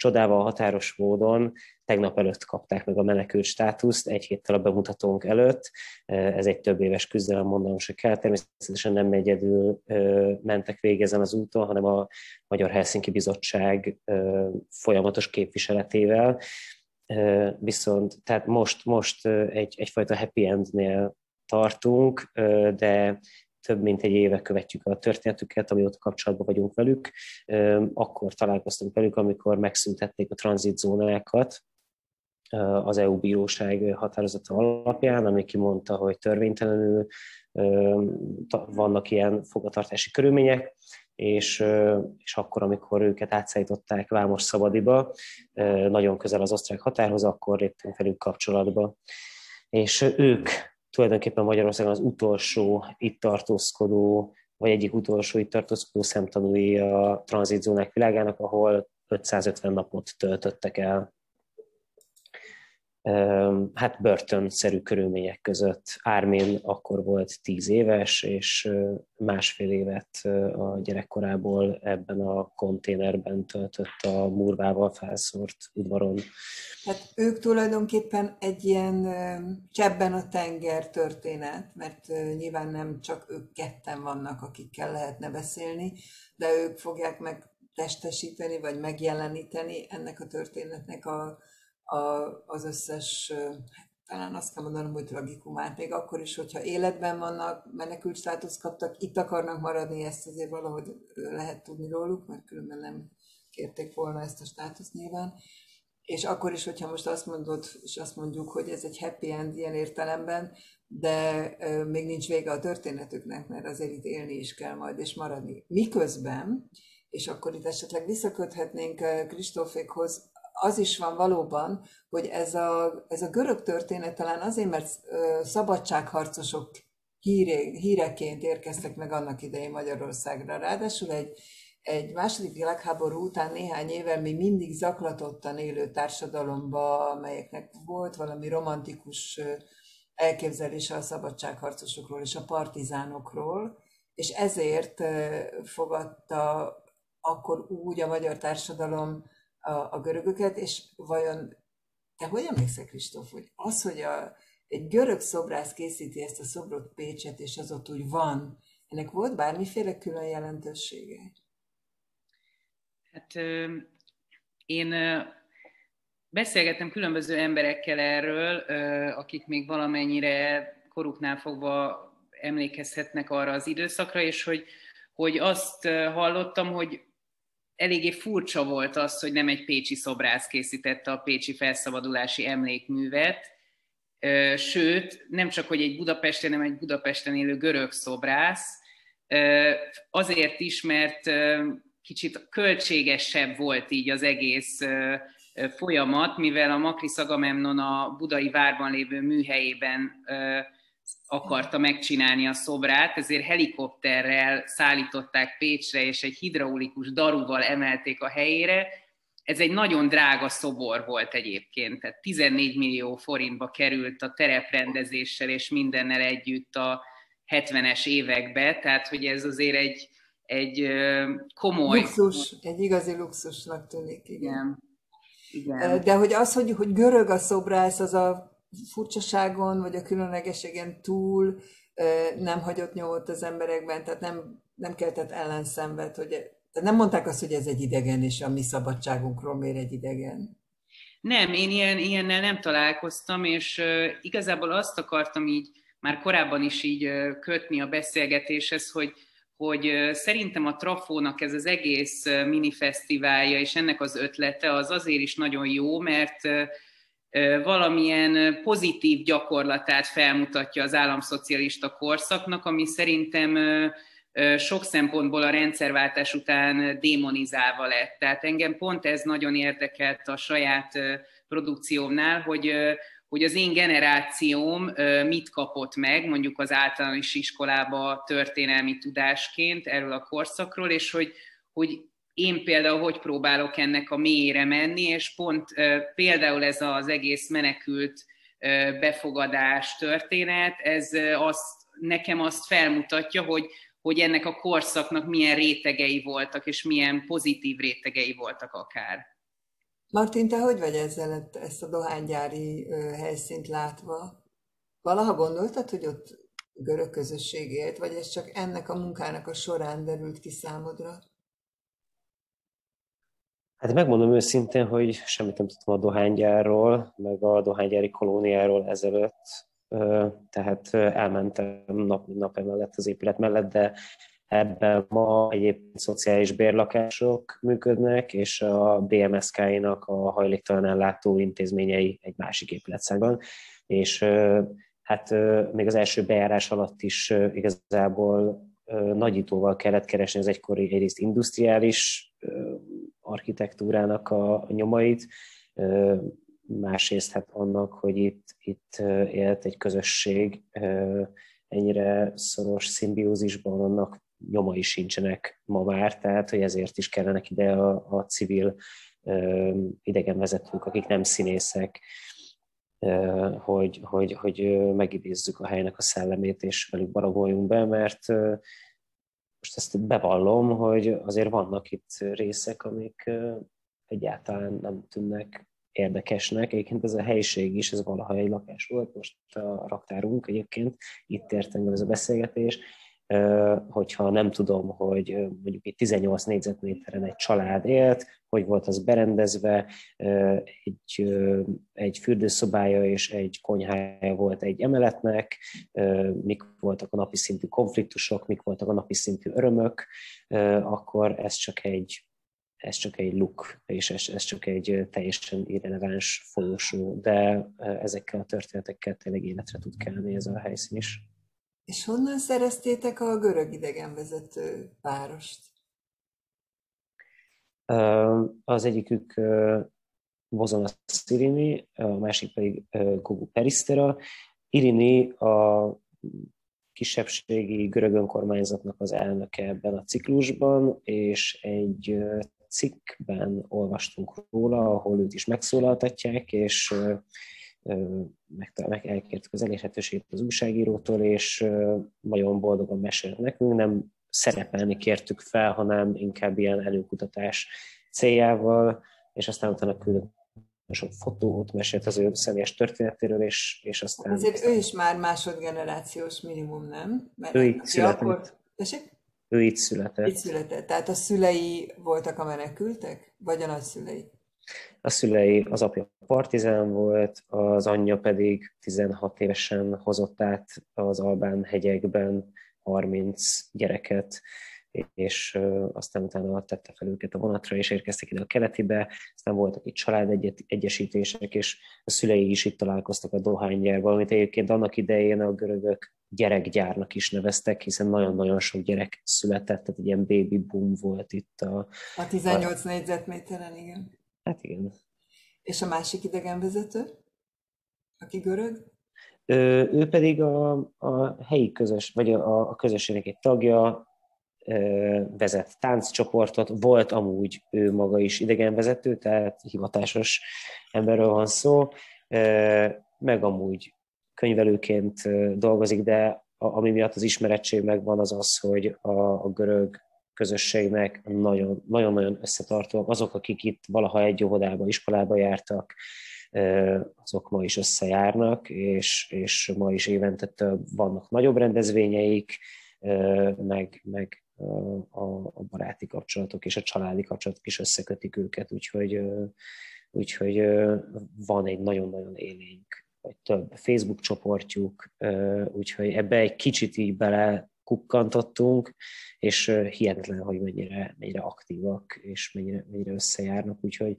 csodával határos módon tegnap előtt kapták meg a menekült státuszt, egy héttel a bemutatónk előtt. Ez egy több éves küzdelem, mondanom se kell. Természetesen nem egyedül mentek végig az úton, hanem a Magyar Helsinki Bizottság folyamatos képviseletével. Viszont tehát most, most egy, egyfajta happy endnél tartunk, de több mint egy éve követjük a történetüket, amióta kapcsolatban vagyunk velük. Akkor találkoztunk velük, amikor megszüntették a tranzitzónákat, az EU bíróság határozata alapján, ami kimondta, hogy törvénytelenül vannak ilyen fogatartási körülmények, és, és akkor, amikor őket átszállították Vámos Szabadiba, nagyon közel az osztrák határhoz, akkor léptünk velük kapcsolatba. És ők tulajdonképpen Magyarországon az utolsó itt tartózkodó, vagy egyik utolsó itt tartózkodó szemtanúi a tranzitzónák világának, ahol 550 napot töltöttek el hát börtönszerű körülmények között. Ármén akkor volt tíz éves, és másfél évet a gyerekkorából ebben a konténerben töltött a murvával felszórt udvaron. Hát ők tulajdonképpen egy ilyen csebben a tenger történet, mert nyilván nem csak ők ketten vannak, akikkel lehetne beszélni, de ők fogják meg testesíteni, vagy megjeleníteni ennek a történetnek a, a, az összes, talán azt kell mondanom, hogy tragikumát, még akkor is, hogyha életben vannak, menekült státusz kaptak, itt akarnak maradni, ezt azért valahogy lehet tudni róluk, mert különben nem kérték volna ezt a státuszt nyilván. És akkor is, hogyha most azt mondod, és azt mondjuk, hogy ez egy happy end ilyen értelemben, de még nincs vége a történetüknek, mert azért itt élni is kell majd, és maradni. Miközben, és akkor itt esetleg visszaköthetnénk Kristófékhoz, az is van valóban, hogy ez a, ez a görög történet talán azért, mert szabadságharcosok híré, híreként érkeztek meg annak idején Magyarországra. Ráadásul egy, egy második világháború után néhány évvel mi mindig zaklatottan élő társadalomba, amelyeknek volt valami romantikus elképzelése a szabadságharcosokról és a partizánokról, és ezért fogadta akkor úgy a magyar társadalom a, a görögöket, és vajon te hogy emlékszel, Kristóf, hogy az, hogy a, egy görög szobrász készíti ezt a szobrot Pécset, és az ott úgy van, ennek volt bármiféle külön jelentősége? Hát én beszélgettem különböző emberekkel erről, akik még valamennyire koruknál fogva emlékezhetnek arra az időszakra, és hogy, hogy azt hallottam, hogy eléggé furcsa volt az, hogy nem egy pécsi szobrász készítette a pécsi felszabadulási emlékművet, sőt, nem csak, hogy egy Budapesten, hanem egy Budapesten élő görög szobrász, azért is, mert kicsit költségesebb volt így az egész folyamat, mivel a Makris Agamemnon a budai várban lévő műhelyében akarta megcsinálni a szobrát, ezért helikopterrel szállították Pécsre, és egy hidraulikus daruval emelték a helyére. Ez egy nagyon drága szobor volt egyébként, tehát 14 millió forintba került a tereprendezéssel és mindennel együtt a 70-es évekbe, tehát hogy ez azért egy, egy komoly... Luxus, egy igazi luxusnak tűnik, igen. igen. igen. De hogy az, hogy, hogy görög a szobrász, az a furcsaságon, vagy a különlegeségen túl nem hagyott nyomot az emberekben, tehát nem, nem keltett ellenszenvet, hogy tehát nem mondták azt, hogy ez egy idegen, és a mi szabadságunkról mér egy idegen. Nem, én ilyen, ilyennel nem találkoztam, és uh, igazából azt akartam így már korábban is így uh, kötni a beszélgetéshez, hogy, hogy uh, szerintem a Trafónak ez az egész uh, minifesztiválja, és ennek az ötlete az azért is nagyon jó, mert uh, valamilyen pozitív gyakorlatát felmutatja az államszocialista korszaknak, ami szerintem sok szempontból a rendszerváltás után démonizálva lett. Tehát engem pont ez nagyon érdekelt a saját produkciómnál, hogy, hogy az én generációm mit kapott meg, mondjuk az általános iskolába történelmi tudásként erről a korszakról, és hogy, hogy én például hogy próbálok ennek a mélyére menni, és pont például ez az egész menekült befogadás történet, ez azt, nekem azt felmutatja, hogy, hogy ennek a korszaknak milyen rétegei voltak, és milyen pozitív rétegei voltak akár. Martin, te hogy vagy ezzel ezt a dohánygyári helyszínt látva? Valaha gondoltad, hogy ott görög közösség élt, vagy ez csak ennek a munkának a során derült ki számodra? Hát megmondom őszintén, hogy semmit nem tudtam a dohánygyárról, meg a dohánygyári kolóniáról ezelőtt, tehát elmentem nap mint nap emellett az épület mellett, de ebben ma egyébként szociális bérlakások működnek, és a BMSK-nak a hajléktalan ellátó intézményei egy másik épületszágban, és hát még az első bejárás alatt is igazából nagyítóval kellett keresni az egykori egyrészt industriális architektúrának a nyomait, másrészt hát annak, hogy itt, itt élt egy közösség ennyire szoros szimbiózisban, annak nyomai sincsenek ma már, tehát hogy ezért is kellenek ide a, a civil idegenvezetők, akik nem színészek, hogy, hogy, hogy megidézzük a helynek a szellemét, és velük baragoljunk be, mert most ezt bevallom, hogy azért vannak itt részek, amik egyáltalán nem tűnnek érdekesnek. Egyébként ez a helyiség is, ez valaha egy lakás volt, most a raktárunk egyébként, itt ért engem ez a beszélgetés, hogyha nem tudom, hogy mondjuk egy 18 négyzetméteren egy család élt, hogy volt az berendezve, egy, egy fürdőszobája és egy konyhája volt egy emeletnek, mik voltak a napi szintű konfliktusok, mik voltak a napi szintű örömök, akkor ez csak egy ez csak egy luk, és ez, ez csak egy teljesen irreleváns folyosó, de ezekkel a történetekkel tényleg életre tud kelni ez a helyszín is. És honnan szereztétek a görög idegenvezető párost? Az egyikük Bozona Szirini, a másik pedig Gugu Perisztera. Irini a kisebbségi görög önkormányzatnak az elnöke ebben a ciklusban, és egy cikkben olvastunk róla, ahol őt is megszólaltatják, és meg, meg elkértük az elérhetőséget az újságírótól, és nagyon boldogan mesélt nekünk, nem szerepelni kértük fel, hanem inkább ilyen előkutatás céljával, és aztán utána küldött sok fotót, mesélt az ő személyes történetéről, és, és aztán... Azért aztán... ő is már másodgenerációs minimum, nem? Mert ő itt született. Akkor... Ő itt született. Itt született. Tehát a szülei voltak a menekültek? Vagy a nagyszülei? A szülei, az apja partizán volt, az anyja pedig 16 évesen hozott át az Albán hegyekben 30 gyereket, és aztán utána tette fel őket a vonatra, és érkeztek ide a keletibe, aztán voltak itt családegyesítések, és a szülei is itt találkoztak a dohányjával, amit egyébként annak idején a görögök gyerekgyárnak is neveztek, hiszen nagyon-nagyon sok gyerek született, tehát egy ilyen baby boom volt itt a... A 18 a... négyzetméteren, igen. Hát igen. És a másik idegenvezető, aki görög? Ő pedig a, a helyi közös, vagy a, a közösségnek egy tagja, vezet tánccsoportot, volt amúgy ő maga is idegenvezető, tehát hivatásos emberről van szó, meg amúgy könyvelőként dolgozik, de ami miatt az ismerettség megvan, az az, hogy a, a görög közösségnek nagyon-nagyon összetartóak. Azok, akik itt valaha egy óvodába, iskolába jártak, azok ma is összejárnak, és, és ma is évente több vannak nagyobb rendezvényeik, meg, meg a, a baráti kapcsolatok és a családi kapcsolatok is összekötik őket, úgyhogy, úgyhogy van egy nagyon-nagyon élénk, vagy több Facebook csoportjuk, úgyhogy ebbe egy kicsit így bele kukkantottunk, és hihetetlen, hogy mennyire, mennyire aktívak, és mennyire, mennyire összejárnak, úgyhogy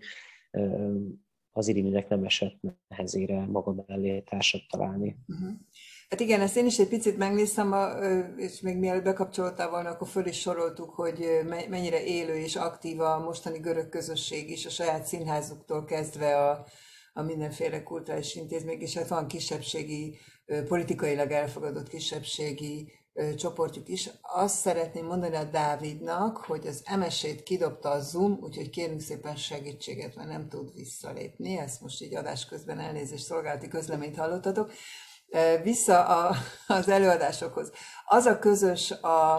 az Iriminek nem esett nehezére maga mellé társat találni. Uh-huh. Hát igen, ezt én is egy picit megnéztem, és még mielőtt bekapcsoltál volna, akkor föl is soroltuk, hogy mennyire élő és aktív a mostani görög közösség is, a saját színházuktól kezdve a, a mindenféle kulturális intézmény, és hát van kisebbségi, politikailag elfogadott kisebbségi csoportjuk is. Azt szeretném mondani a Dávidnak, hogy az MS-ét kidobta a Zoom, úgyhogy kérünk szépen segítséget, mert nem tud visszalépni. Ezt most így adás közben elnézést szolgálati közleményt hallottatok. Vissza a, [LAUGHS] az előadásokhoz. Az a közös a,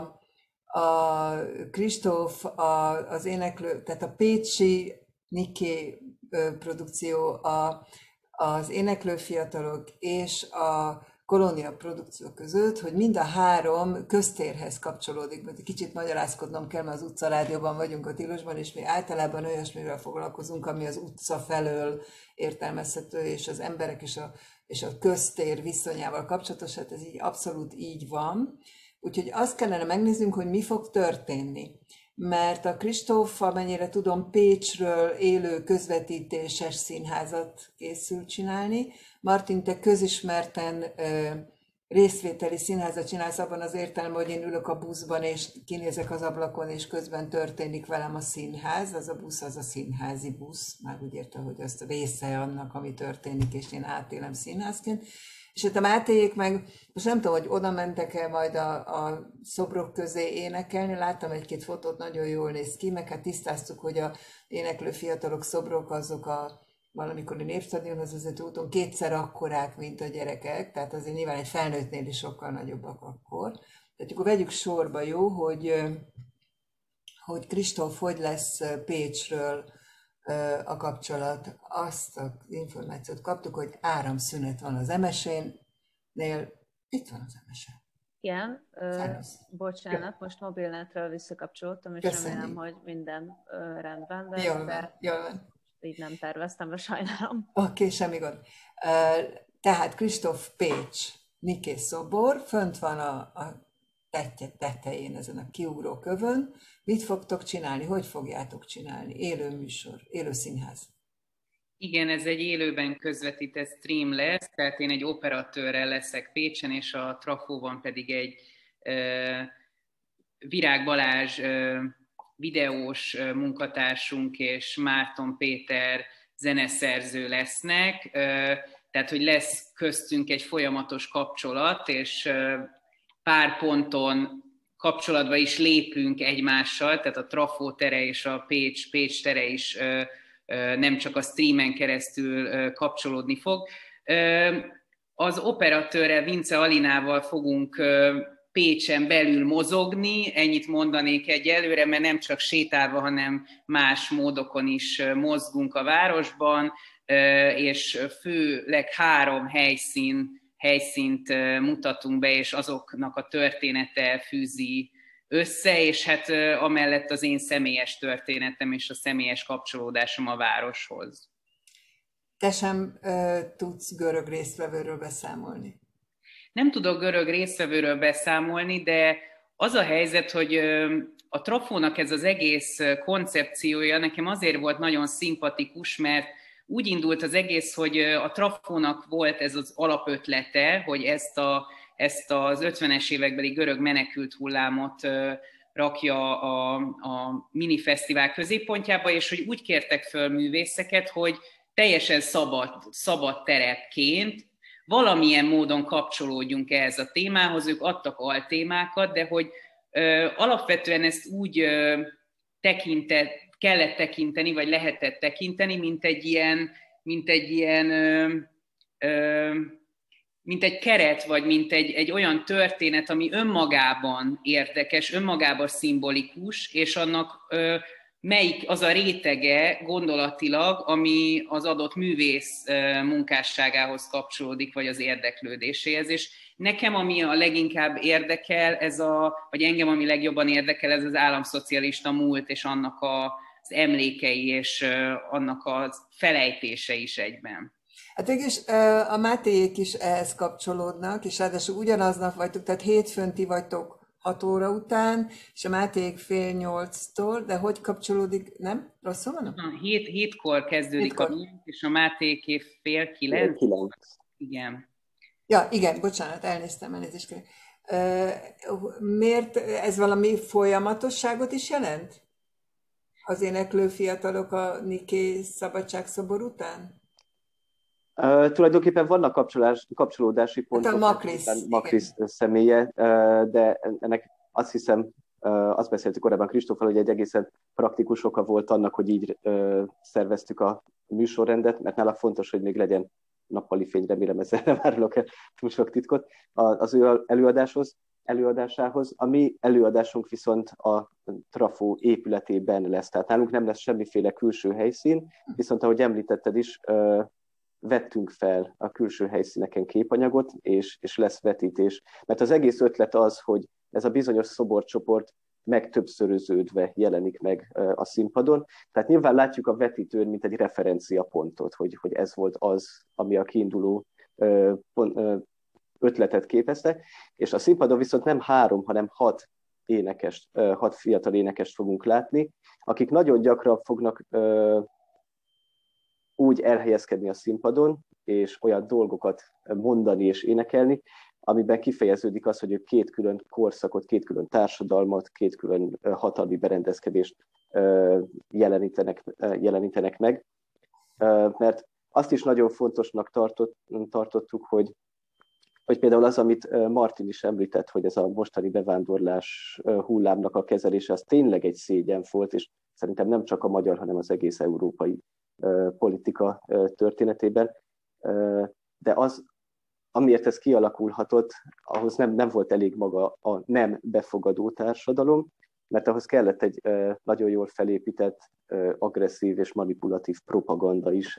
a Kristóf, a, az éneklő, tehát a Pécsi Niké produkció, a, az éneklő fiatalok és a kolónia produkció között, hogy mind a három köztérhez kapcsolódik, mert kicsit magyarázkodnom kell, mert az utcarádióban vagyunk a Tilosban, és mi általában olyasmivel foglalkozunk, ami az utca felől értelmezhető, és az emberek és a, és a köztér viszonyával kapcsolatos, hát ez így abszolút így van. Úgyhogy azt kellene megnéznünk, hogy mi fog történni. Mert a Kristóf, amennyire tudom, Pécsről élő közvetítéses színházat készül csinálni, Martin, te közismerten részvételi színházat csinálsz abban az értelme, hogy én ülök a buszban, és kinézek az ablakon, és közben történik velem a színház. Az a busz, az a színházi busz, már úgy érte, hogy azt része annak, ami történik, és én átélem színházként. És hát a Mátéjék meg, most nem tudom, hogy oda mentek-e majd a, a szobrok közé énekelni, láttam egy-két fotót, nagyon jól néz ki, meg hát tisztáztuk, hogy a éneklő fiatalok szobrok azok a valamikor a Népstadionhoz vezető úton kétszer akkorák, mint a gyerekek, tehát azért nyilván egy felnőttnél is sokkal nagyobbak akkor. Tehát akkor vegyük sorba, jó, hogy, hogy Kristóf hogy lesz Pécsről a kapcsolat. Azt az információt kaptuk, hogy áramszünet van az MSN-nél. Itt van az MSN. Igen, ö, bocsánat, most mobilnetről visszakapcsolódtam, és Köszönjük. remélem, hogy minden ö, rendben lesz. Jól van, jól van így nem terveztem, de sajnálom. Oké, okay, semmi gond. Tehát Kristóf Pécs, Niké szobor, fönt van a, a tetje tetején ezen a kiugró kövön. Mit fogtok csinálni? Hogy fogjátok csinálni? Élő műsor, élő színház. Igen, ez egy élőben közvetített stream lesz, tehát én egy operatőrrel leszek Pécsen, és a Trafóban pedig egy uh, Virág Balázs uh, videós munkatársunk és Márton Péter zeneszerző lesznek, tehát hogy lesz köztünk egy folyamatos kapcsolat, és pár ponton kapcsolatba is lépünk egymással, tehát a Trafó tere és a Pécs, Pécs tere is nem csak a streamen keresztül kapcsolódni fog. Az operatőre Vince Alinával fogunk Pécsen belül mozogni, ennyit mondanék egyelőre, mert nem csak sétálva, hanem más módokon is mozgunk a városban, és főleg három helyszín, helyszínt mutatunk be, és azoknak a története fűzi össze, és hát amellett az én személyes történetem és a személyes kapcsolódásom a városhoz. Te sem uh, tudsz görög résztvevőről beszámolni? Nem tudok görög résztvevőről beszámolni, de az a helyzet, hogy a trafónak ez az egész koncepciója nekem azért volt nagyon szimpatikus, mert úgy indult az egész, hogy a trafónak volt ez az alapötlete, hogy ezt, a, ezt az 50-es évekbeli görög menekült hullámot rakja a, a minifesztivál középpontjába, és hogy úgy kértek föl művészeket, hogy teljesen szabad, szabad terepként valamilyen módon kapcsolódjunk ehhez a témához, ők adtak altémákat, de hogy ö, alapvetően ezt úgy ö, tekintett, kellett tekinteni, vagy lehetett tekinteni, mint egy ilyen, mint egy ilyen ö, ö, mint egy keret, vagy mint egy, egy olyan történet, ami önmagában érdekes, önmagában szimbolikus, és annak ö, melyik az a rétege gondolatilag, ami az adott művész munkásságához kapcsolódik, vagy az érdeklődéséhez. És nekem, ami a leginkább érdekel, ez a, vagy engem, ami legjobban érdekel, ez az államszocialista múlt, és annak a, az emlékei, és annak a felejtése is egyben. Hát mégis a Mátéjék is ehhez kapcsolódnak, és ráadásul ugyanaznap vagytok, tehát hétfőn ti vagytok 6 óra után, és a Máték fél nyolctól, de hogy kapcsolódik, nem? Rosszul van? Hét, hétkor kezdődik hétkor. a miénk, és a Mátéké fél kilenc. Fél kilenc. Igen. Ja, igen, bocsánat, elnéztem, elnézést kérek. Miért ez valami folyamatosságot is jelent? Az éneklő fiatalok a Niké szabadságszobor után? Uh, tulajdonképpen vannak kapcsolás, kapcsolódási hát pontok. A Makris. Makris személye, uh, de ennek azt hiszem, uh, azt beszéltük korábban Kristófal, hogy egy egészen praktikus oka volt annak, hogy így uh, szerveztük a műsorrendet, mert nála fontos, hogy még legyen nappali fény, remélem ezzel nem árulok el túl sok titkot, az ő előadáshoz, előadásához. A mi előadásunk viszont a Trafó épületében lesz, tehát nálunk nem lesz semmiféle külső helyszín, viszont ahogy említetted is, vettünk fel a külső helyszíneken képanyagot, és, és lesz vetítés. Mert az egész ötlet az, hogy ez a bizonyos szoborcsoport megtöbbszöröződve jelenik meg a színpadon. Tehát nyilván látjuk a vetítőn, mint egy referenciapontot, hogy, hogy ez volt az, ami a kiinduló ötletet képezte, és a színpadon viszont nem három, hanem hat énekest, hat fiatal énekest fogunk látni, akik nagyon gyakran fognak úgy elhelyezkedni a színpadon, és olyan dolgokat mondani és énekelni, amiben kifejeződik az, hogy ők két külön korszakot, két külön társadalmat, két külön hatalmi berendezkedést jelenítenek, jelenítenek meg. Mert azt is nagyon fontosnak tartott, tartottuk, hogy, hogy például az, amit Martin is említett, hogy ez a mostani bevándorlás hullámnak a kezelése, az tényleg egy szégyen volt, és szerintem nem csak a magyar, hanem az egész európai politika történetében, de az, amiért ez kialakulhatott, ahhoz nem, nem volt elég maga a nem befogadó társadalom, mert ahhoz kellett egy nagyon jól felépített, agresszív és manipulatív propaganda is,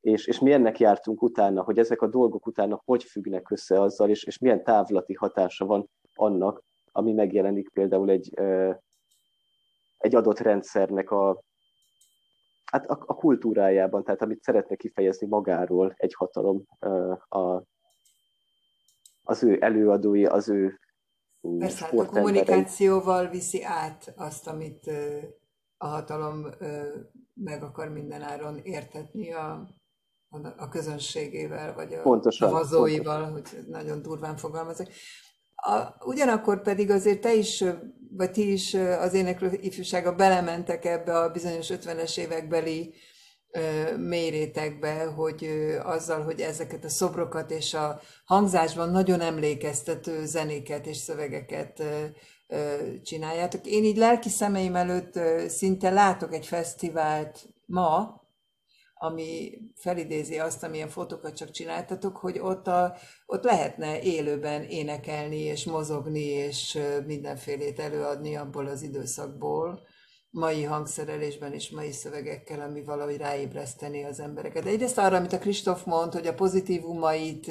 és, és mi ennek jártunk utána, hogy ezek a dolgok utána hogy függnek össze azzal, és, és milyen távlati hatása van annak, ami megjelenik például egy, egy adott rendszernek a, hát a, a kultúrájában, tehát amit szeretne kifejezni magáról egy hatalom, a, az ő előadói, az ő Persze, hát a kommunikációval viszi át azt, amit a hatalom meg akar mindenáron értetni a, a közönségével, vagy a pontosan, szavazóival, pontosan. hogy nagyon durván fogalmazok. A, ugyanakkor pedig azért te is, vagy ti is az éneklő ifjúsága belementek ebbe a bizonyos 50-es évekbeli mélyrétekbe, hogy azzal, hogy ezeket a szobrokat és a hangzásban nagyon emlékeztető zenéket és szövegeket csináljátok. Én így lelki szemeim előtt szinte látok egy fesztivált ma, ami felidézi azt, amilyen fotókat csak csináltatok, hogy ott, a, ott lehetne élőben énekelni, és mozogni, és mindenfélét előadni abból az időszakból, mai hangszerelésben és mai szövegekkel, ami valahogy ráébreszteni az embereket. De egyrészt arra, amit a Kristóf mond, hogy a pozitívumait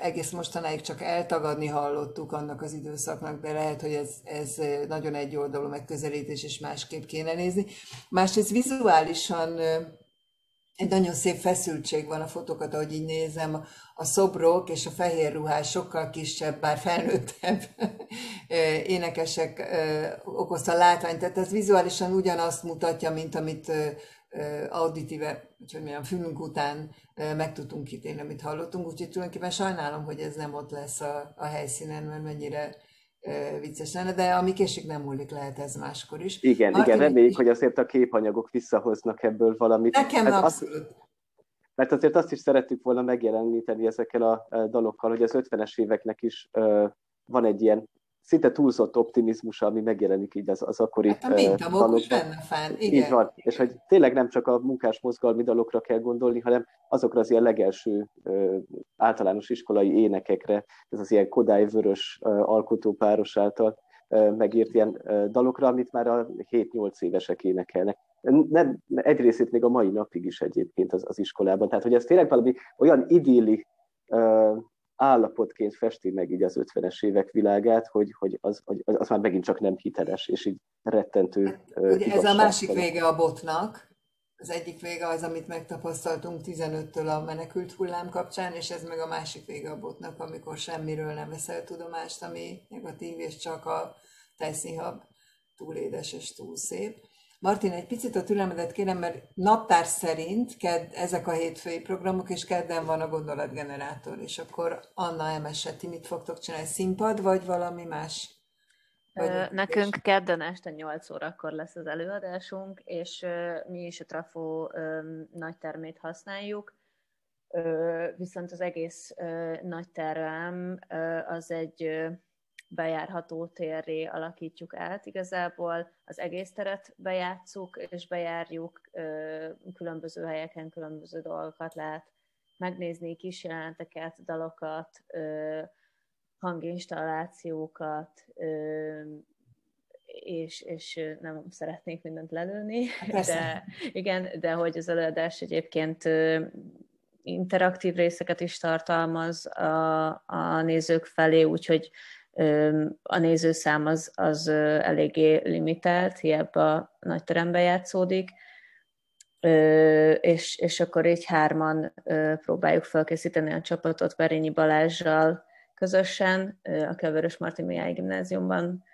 egész mostanáig csak eltagadni hallottuk annak az időszaknak, de lehet, hogy ez, ez nagyon egyoldalú megközelítés, és másképp kéne nézni. Másrészt vizuálisan egy nagyon szép feszültség van a fotókat, ahogy így nézem, a szobrok és a fehér ruhás sokkal kisebb, bár felnőttebb [LAUGHS] énekesek okozta látványt. Tehát ez vizuálisan ugyanazt mutatja, mint amit auditíve, hogy milyen fülünk után meg tudtunk ítélni, amit hallottunk. Úgyhogy tulajdonképpen sajnálom, hogy ez nem ott lesz a, a helyszínen, mert mennyire vicces lenne, de ami késik nem múlik, lehet ez máskor is. Igen, Martin, igen, reméljük, hogy azért a képanyagok visszahoznak ebből valamit. Nekem hát abszolút. Azt, mert azért azt is szerettük volna megjeleníteni ezekkel a dalokkal, hogy az 50-es éveknek is van egy ilyen szinte túlzott optimizmus, ami megjelenik így az, az akkori hát a dalokban. benne fenn, igen. Így van, és hogy tényleg nem csak a munkás mozgalmi dalokra kell gondolni, hanem azokra az ilyen legelső általános iskolai énekekre, ez az ilyen Kodály Vörös alkotópáros által megírt ilyen dalokra, amit már a 7-8 évesek énekelnek. Nem, egy részét még a mai napig is egyébként az, az iskolában. Tehát, hogy ez tényleg valami olyan idilli állapotként festi meg így az 50-es évek világát, hogy, hogy az, hogy az már megint csak nem hiteles, és így rettentő hát, Ugye Ez a másik vége a botnak, az egyik vége az, amit megtapasztaltunk 15-től a menekült hullám kapcsán, és ez meg a másik vége a botnak, amikor semmiről nem veszel tudomást, ami negatív, és csak a tejszínhab túl édes és túl szép. Martin, egy picit a türelmedet kérem, mert naptár szerint kedd, ezek a hétfői programok, és kedden van a gondolatgenerátor, és akkor Anna Emese, ti mit fogtok csinálni? Színpad, vagy valami más? Vagy Nekünk és... kedden este 8 órakor lesz az előadásunk, és mi is a Trafo nagy termét használjuk, viszont az egész nagy terem az egy bejárható térré alakítjuk át. Igazából az egész teret bejátszuk, és bejárjuk különböző helyeken, különböző dolgokat lehet megnézni, kis jelenteket, dalokat, hanginstallációkat, és, és nem szeretnék mindent lelőni, hát de igen, de hogy az előadás egyébként interaktív részeket is tartalmaz a, a nézők felé, úgyhogy a nézőszám az, az eléggé limitált, hiába nagy teremben játszódik, és, és akkor így hárman próbáljuk felkészíteni a csapatot Berényi Balázsjal közösen, a Kevörös Martin Mihály gimnáziumban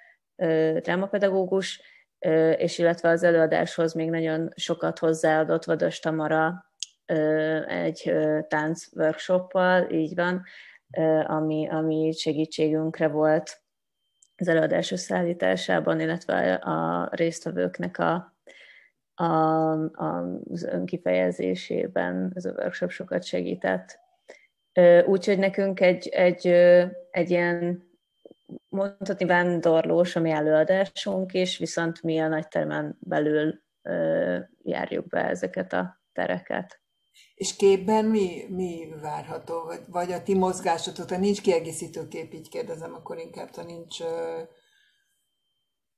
drámapedagógus, és illetve az előadáshoz még nagyon sokat hozzáadott Vadas Tamara egy tánc workshoppal, így van, ami, ami segítségünkre volt az előadás összeállításában, illetve a résztvevőknek a, a, a, az önkifejezésében ez a workshop sokat segített. Úgyhogy nekünk egy, egy, egy ilyen mondhatni vándorlós a mi előadásunk is, viszont mi a nagytermen belül járjuk be ezeket a tereket. És képben mi, mi várható? Vagy, vagy a ti mozgásotok, ha nincs kiegészítő kép, így kérdezem, akkor inkább, ha nincs uh,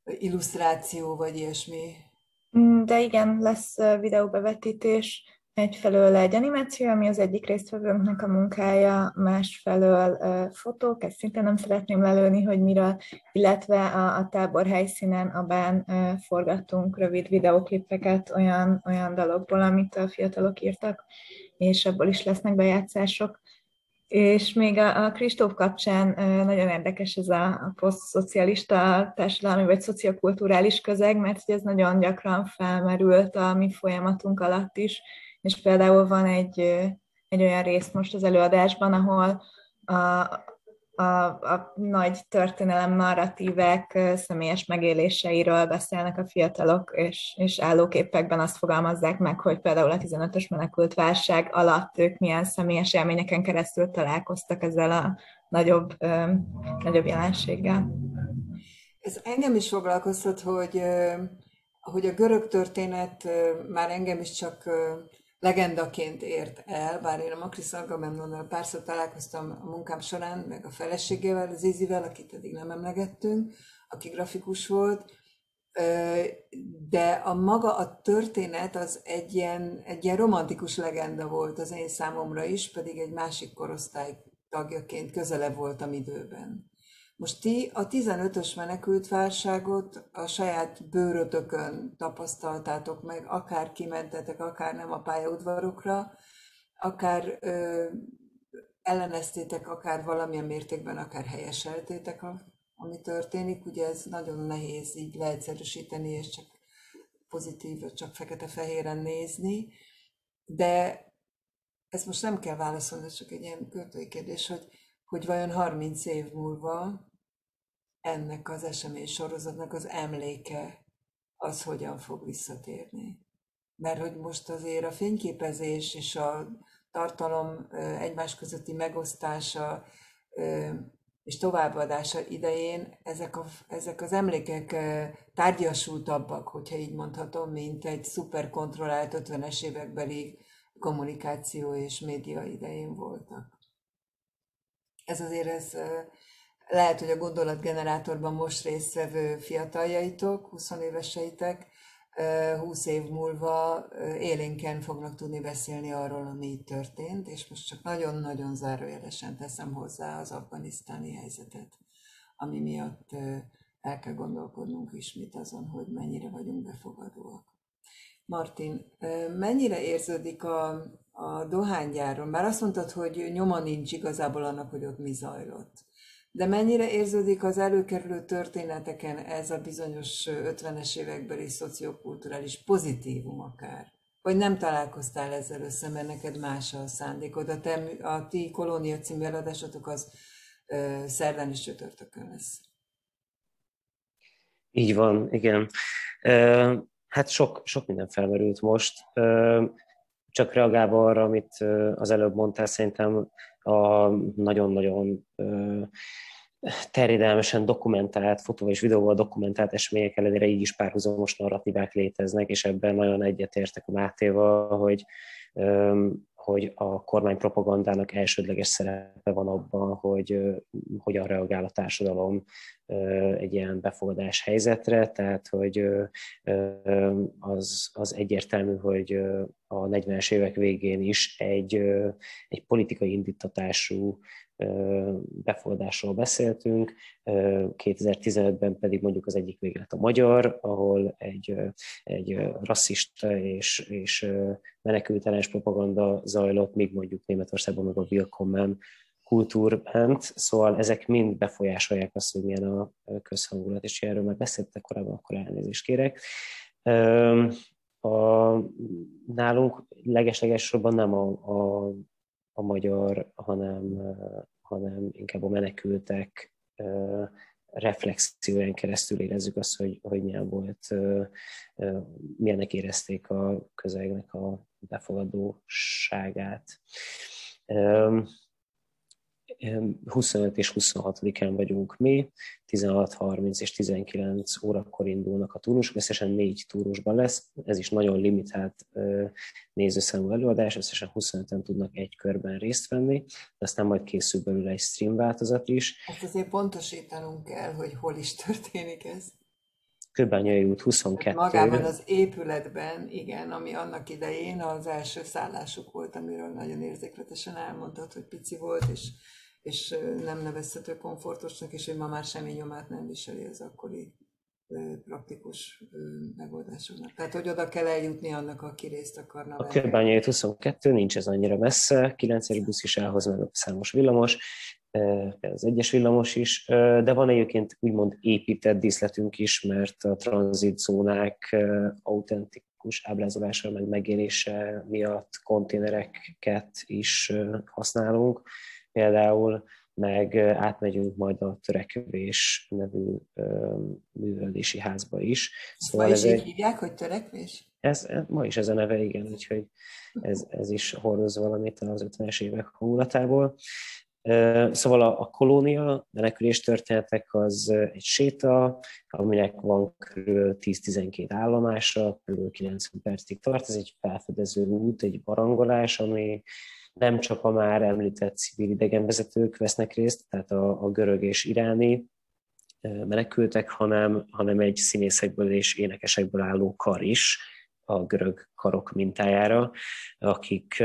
illusztráció, vagy ilyesmi. Mm, de igen, lesz videóbevetítés, egyfelől egy animáció, ami az egyik résztvevőnknek a munkája, másfelől fotók, ezt szintén nem szeretném lelőni, hogy miről, illetve a, a tábor helyszínen a bán forgattunk rövid videóklipeket olyan, olyan dalokból, amit a fiatalok írtak, és abból is lesznek bejátszások. És még a, a Kristóf kapcsán nagyon érdekes ez a, a posztszocialista társadalmi vagy szociokulturális közeg, mert ez nagyon gyakran felmerült a mi folyamatunk alatt is, és például van egy, egy olyan rész most az előadásban, ahol a, a, a nagy történelem narratívek személyes megéléseiről beszélnek a fiatalok, és, és állóképekben azt fogalmazzák meg, hogy például a 15-ös menekült válság alatt ők milyen személyes élményeken keresztül találkoztak ezzel a nagyobb, ö, nagyobb jelenséggel. Ez engem is foglalkoztat, hogy, hogy a görög történet már engem is csak legendaként ért el, bár én a Makris Agamemnonnal párszor találkoztam a munkám során, meg a feleségével, az Izivel, akit eddig nem emlegettünk, aki grafikus volt, de a maga a történet az egy ilyen, egy ilyen romantikus legenda volt az én számomra is, pedig egy másik korosztály tagjaként közelebb voltam időben. Most ti a 15-ös menekült válságot a saját bőrötökön tapasztaltátok meg, akár kimentetek, akár nem a pályaudvarokra, akár ö, elleneztétek, akár valamilyen mértékben, akár helyeseltétek, a, ami történik. Ugye ez nagyon nehéz így leegyszerűsíteni, és csak pozitív, csak fekete-fehéren nézni, de ezt most nem kell válaszolni, csak egy ilyen költői kérdés, hogy hogy vajon 30 év múlva ennek az esemény sorozatnak az emléke az hogyan fog visszatérni. Mert hogy most azért a fényképezés és a tartalom egymás közötti megosztása és továbbadása idején ezek, a, ezek az emlékek tárgyasultabbak, hogyha így mondhatom, mint egy szuperkontrollált 50-es évekbeli kommunikáció és média idején voltak. Ez azért ez lehet, hogy a gondolatgenerátorban most résztvevő fiataljaitok, 20 éveseitek, 20 év múlva élénken fognak tudni beszélni arról, ami itt történt, és most csak nagyon-nagyon zárójelesen teszem hozzá az afganisztáni helyzetet, ami miatt el kell gondolkodnunk ismét azon, hogy mennyire vagyunk befogadóak. Martin, mennyire érződik a, a dohánygyáron? Már azt mondtad, hogy nyoma nincs igazából annak, hogy ott mi zajlott. De mennyire érződik az előkerülő történeteken ez a bizonyos 50-es évekbeli szociokulturális pozitívum akár? Vagy nem találkoztál ezzel össze, mert neked más a szándékod? A, te, a ti kolónia című eladásotok az ö, szerdán és csütörtökön lesz. Így van, igen. Hát sok, sok minden felmerült most. Csak reagálva arra, amit az előbb mondtál, szerintem a nagyon-nagyon terjedelmesen dokumentált, fotóval és videóval dokumentált események ellenére így is párhuzamos narratívák léteznek, és ebben nagyon egyetértek a Mátéval, hogy hogy a kormány propagandának elsődleges szerepe van abban, hogy hogyan reagál a társadalom egy ilyen befogadás helyzetre, tehát hogy az, az egyértelmű, hogy a 40-es évek végén is egy, egy politikai indítatású befogadásról beszéltünk, 2015-ben pedig mondjuk az egyik véglet a magyar, ahol egy, egy rasszista és, és menekültelens propaganda zajlott, míg mondjuk Németországban meg a Willkommen kultúr ment, szóval ezek mind befolyásolják azt, hogy milyen a közhangulat, és erről már beszéltek korábban, akkor elnézést kérek. A, nálunk legeslegessorban nem a, a a magyar, hanem, hanem inkább a menekültek reflexióján keresztül érezzük azt, hogy, hogy milyen volt, milyennek érezték a közegnek a befogadóságát. 25 és 26-án vagyunk mi, 16, 30 és 19 órakor indulnak a túrusok, összesen négy túrusban lesz, ez is nagyon limitált nézőszámú előadás, összesen 25-en tudnak egy körben részt venni, de aztán majd készül belőle egy stream változat is. Ezt azért pontosítanunk kell, hogy hol is történik ez. Kőbányai út 22. Magában az épületben, igen, ami annak idején az első szállásuk volt, amiről nagyon érzékletesen elmondott, hogy pici volt, és és nem nevezhető komfortosnak, és hogy ma már semmi nyomát nem viseli az akkori praktikus megoldásoknak. Tehát, hogy oda kell eljutni annak, aki részt akarna A Kőbányai 22 nincs ez annyira messze, 9 busz is elhoz meg a számos villamos, az egyes villamos is, de van egyébként úgymond épített díszletünk is, mert a tranzitzónák autentikus ábrázolása meg megélése miatt konténereket is használunk, például, meg átmegyünk majd a Törekvés nevű művelési házba is. Szóval ez így egy... hívják, hogy Törekvés? Ez, ma is ez a neve, igen, úgyhogy ez, ez is hordoz valamit az 50-es évek hangulatából. Szóval a, a kolónia menekülés történetek az egy séta, aminek van kb. 10-12 állomása, kb. 90 percig tart. Ez egy felfedező út, egy barangolás, ami nem csak a már említett civil idegenvezetők vesznek részt, tehát a, a görög és iráni menekültek, hanem, hanem egy színészekből és énekesekből álló kar is, a görög karok mintájára, akik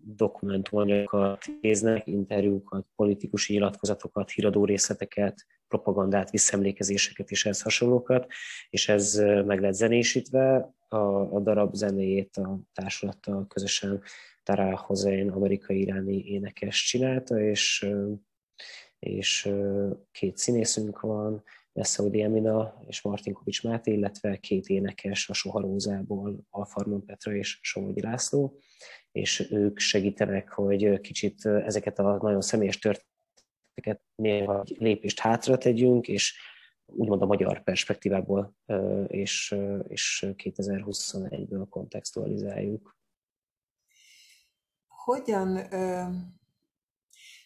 dokumentumanyagokat néznek, interjúkat, politikus nyilatkozatokat, híradó részleteket, propagandát, visszemlékezéseket és ehhez hasonlókat, és ez meg lett zenésítve, a, a darab zenéjét a társulattal közösen Tara Hossein, amerikai-iráni énekes csinálta, és, és két színészünk van, Leszaudi Emina és Martin Kovics Máté, illetve két énekes a Soharózából, Alfarmon Petra és Somogyi László, és ők segítenek, hogy kicsit ezeket a nagyon személyes történeteket néha egy lépést hátra tegyünk, és úgymond a magyar perspektívából és, és 2021-ből kontextualizáljuk. Hogyan,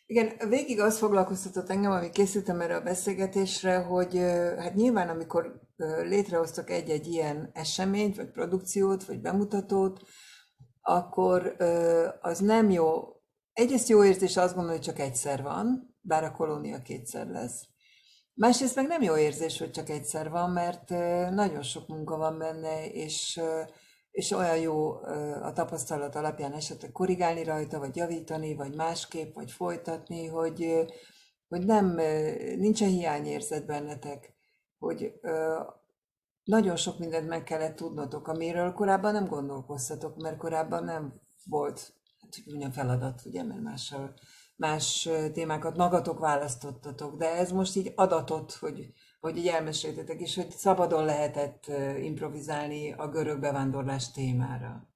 igen, végig az foglalkoztatott engem, ami készültem erre a beszélgetésre, hogy hát nyilván, amikor létrehoztak egy-egy ilyen eseményt, vagy produkciót, vagy bemutatót, akkor az nem jó. Egyrészt jó érzés azt gondolni, hogy csak egyszer van, bár a kolónia kétszer lesz. Másrészt meg nem jó érzés, hogy csak egyszer van, mert nagyon sok munka van benne, és, és olyan jó a tapasztalat alapján esetleg korrigálni rajta, vagy javítani, vagy másképp, vagy folytatni, hogy, hogy nem, nincsen hiányérzet bennetek, hogy nagyon sok mindent meg kellett tudnotok, amiről korábban nem gondolkoztatok, mert korábban nem volt hát, hogy feladat, ugye, mert mással más témákat magatok választottatok, de ez most így adatot, hogy, hogy így elmeséltetek is, hogy szabadon lehetett improvizálni a görög bevándorlás témára.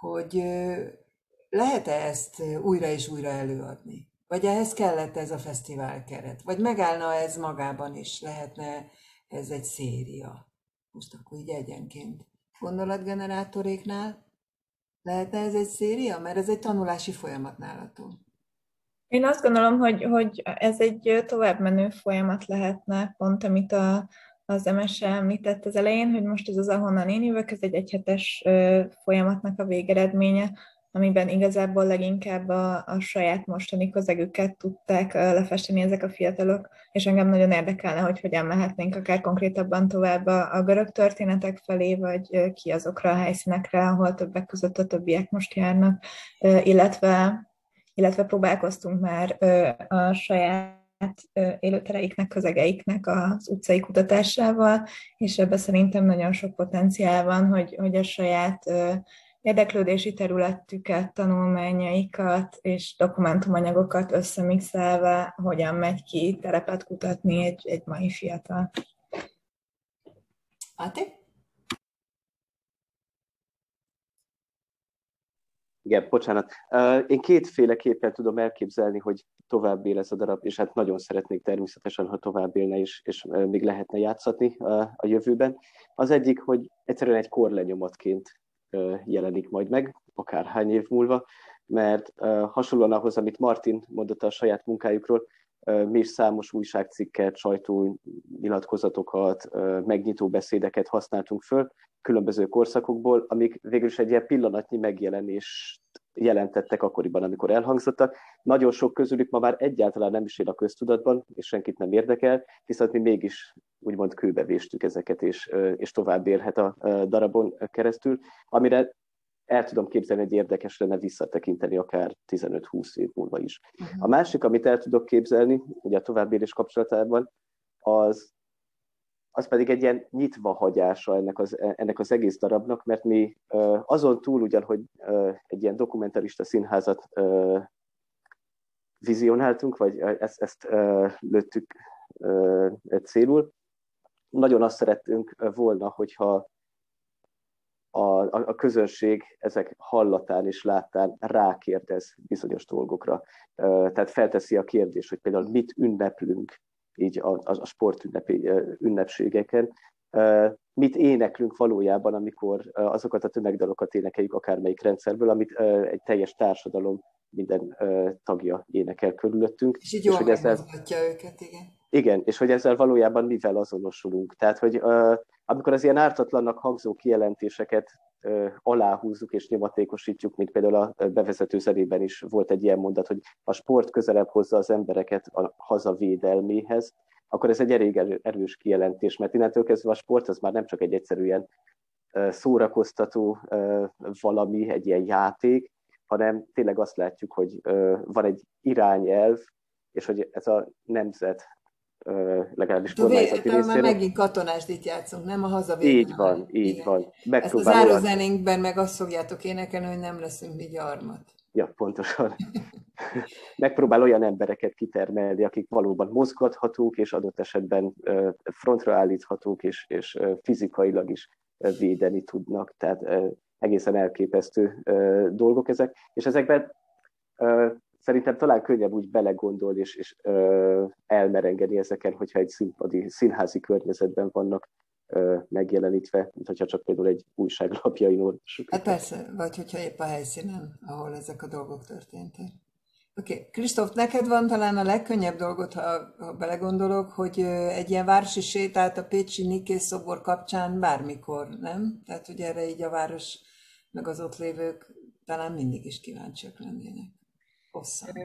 Hogy lehet-e ezt újra és újra előadni? Vagy ehhez kellett ez a fesztivál keret? Vagy megállna ez magában is? Lehetne ez egy széria? Most akkor így egyenként. Gondolatgenerátoréknál lehetne ez egy széria? Mert ez egy tanulási folyamat nálatok. Én azt gondolom, hogy, hogy ez egy továbbmenő folyamat lehetne, pont amit a, az MS említett az elején, hogy most ez az ahonnan én jövök, ez egy egyhetes folyamatnak a végeredménye, amiben igazából leginkább a, a saját mostani közegüket tudták lefesteni ezek a fiatalok, és engem nagyon érdekelne, hogy hogyan mehetnénk akár konkrétabban tovább a, a görög történetek felé, vagy ki azokra a helyszínekre, ahol többek között a többiek most járnak, illetve illetve próbálkoztunk már a saját élőtereiknek, közegeiknek az utcai kutatásával, és ebben szerintem nagyon sok potenciál van, hogy, hogy a saját érdeklődési területüket, tanulmányaikat és dokumentumanyagokat összemixelve hogyan megy ki terepet kutatni egy, egy mai fiatal. Ati? Igen, bocsánat. Én kétféleképpen tudom elképzelni, hogy tovább él ez a darab, és hát nagyon szeretnék természetesen, ha tovább élne is, és még lehetne játszatni a jövőben. Az egyik, hogy egyszerűen egy korlenyomatként jelenik majd meg, akár hány év múlva, mert hasonlóan ahhoz, amit Martin mondott a saját munkájukról, is számos újságcikket, sajtónyilatkozatokat, megnyitó beszédeket használtunk föl különböző korszakokból, amik végül is egy ilyen pillanatnyi megjelenést jelentettek akkoriban, amikor elhangzottak. Nagyon sok közülük ma már egyáltalán nem is él a köztudatban, és senkit nem érdekel, viszont mi mégis úgymond kőbevéstük ezeket, és, és tovább élhet a darabon keresztül, amire el tudom képzelni, hogy érdekes lenne visszatekinteni akár 15-20 év múlva is. Uh-huh. A másik, amit el tudok képzelni, ugye a továbbélés kapcsolatában, az, az pedig egy ilyen nyitva hagyása ennek az, ennek az egész darabnak, mert mi azon túl ugyan, hogy egy ilyen dokumentarista színházat vizionáltunk, vagy ezt, ezt lőttük célul, nagyon azt szerettünk volna, hogyha a, a, a közönség ezek hallatán és láttán rákérdez bizonyos dolgokra. Tehát felteszi a kérdést, hogy például mit ünneplünk így a, a, a sportünnepi ünnepségeken, mit éneklünk valójában, amikor azokat a tömegdalokat énekeljük akármelyik rendszerből, amit egy teljes társadalom minden tagja énekel körülöttünk. És így jól és ezzel, őket, igen. Igen, és hogy ezzel valójában mivel azonosulunk. Tehát, hogy amikor az ilyen ártatlannak hangzó kijelentéseket aláhúzzuk és nyomatékosítjuk, mint például a bevezető zenében is volt egy ilyen mondat, hogy a sport közelebb hozza az embereket a hazavédelméhez, akkor ez egy elég erős kijelentés, mert innentől kezdve a sport az már nem csak egy egyszerűen szórakoztató valami, egy ilyen játék, hanem tényleg azt látjuk, hogy van egy irányelv, és hogy ez a nemzet legalábbis kormányzati részéről. Már megint katonásdit játszunk, nem a hazavédelem. Így van, így igen. van. Ezt a zárózenénkben meg azt fogjátok énekelni, hogy nem leszünk mi gyarmat. Ja, pontosan. [LAUGHS] Megpróbál olyan embereket kitermelni, akik valóban mozgathatók, és adott esetben frontra állíthatók, és, és fizikailag is védeni tudnak. Tehát egészen elképesztő dolgok ezek. És ezekben szerintem talán könnyebb úgy belegondolni és, és ö, elmerengeni ezeken, hogyha egy színpadi, színházi környezetben vannak ö, megjelenítve, mint hogyha csak például egy újságlapjain olvassuk. Hát persze, vagy hogyha épp a helyszínen, ahol ezek a dolgok történtek. Oké, okay. Kristóf, neked van talán a legkönnyebb dolgot, ha, ha belegondolok, hogy egy ilyen városi sétát a Pécsi Niké szobor kapcsán bármikor, nem? Tehát, hogy erre így a város, meg az ott lévők talán mindig is kíváncsiak lennének. Hosszan.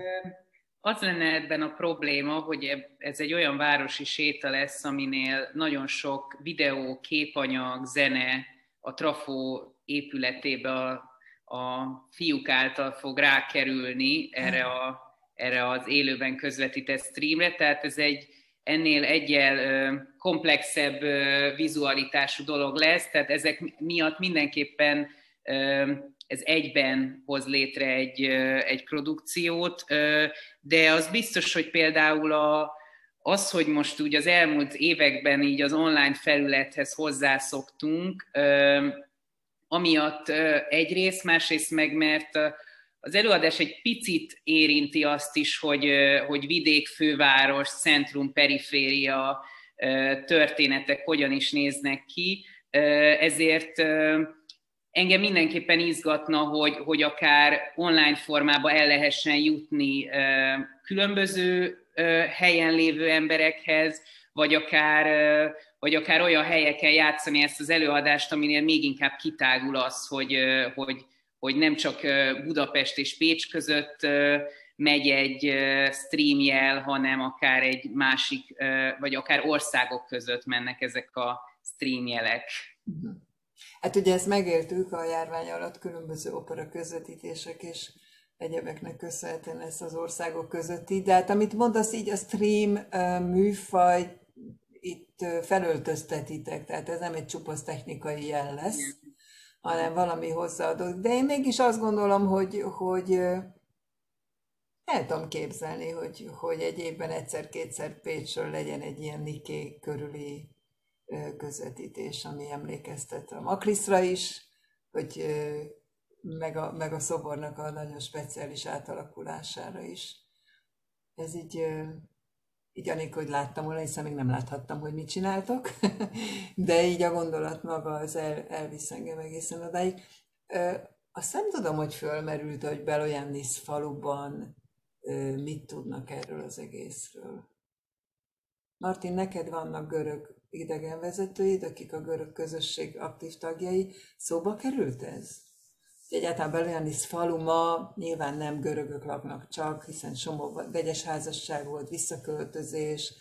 Az lenne ebben a probléma, hogy ez egy olyan városi séta lesz, aminél nagyon sok videó, képanyag, zene a trafó épületébe a a fiúk által fog rákerülni erre, a, erre az élőben közvetített streamre, tehát ez egy ennél egyel komplexebb vizualitású dolog lesz, tehát ezek miatt mindenképpen ez egyben hoz létre egy, egy produkciót, de az biztos, hogy például a, az, hogy most úgy az elmúlt években így az online felülethez hozzászoktunk, amiatt egyrészt, másrészt meg, mert az előadás egy picit érinti azt is, hogy, hogy vidék, főváros, centrum, periféria történetek hogyan is néznek ki, ezért engem mindenképpen izgatna, hogy, hogy akár online formában el lehessen jutni különböző helyen lévő emberekhez, vagy akár vagy akár olyan helyeken játszani ezt az előadást, aminél még inkább kitágul az, hogy, hogy, hogy nem csak Budapest és Pécs között megy egy streamjel, hanem akár egy másik, vagy akár országok között mennek ezek a streamjelek. Mhm. Hát ugye ezt megéltük a járvány alatt különböző opera közvetítések és egyebeknek köszönhetően lesz az országok közötti, de hát amit mondasz így a stream műfaj itt felöltöztetitek, tehát ez nem egy csupasz technikai jel lesz, hanem valami hozzáadott. De én mégis azt gondolom, hogy, hogy el tudom képzelni, hogy, hogy egy évben egyszer-kétszer Pécsről legyen egy ilyen Niké körüli közvetítés, ami emlékeztet a Makriszra is, hogy meg a, meg a szobornak a nagyon speciális átalakulására is. Ez így így anélkül, hogy láttam volna, hiszen még nem láthattam, hogy mit csináltok, [LAUGHS] de így a gondolat maga az el, elvisz engem egészen odáig. Azt nem tudom, hogy fölmerült, hogy Beloyannis faluban mit tudnak erről az egészről. Martin, neked vannak görög idegenvezetőid, akik a görög közösség aktív tagjai. Szóba került ez? Egyáltalán Belianis falu ma nyilván nem görögök laknak csak, hiszen somó vegyes házasság volt, visszaköltözés,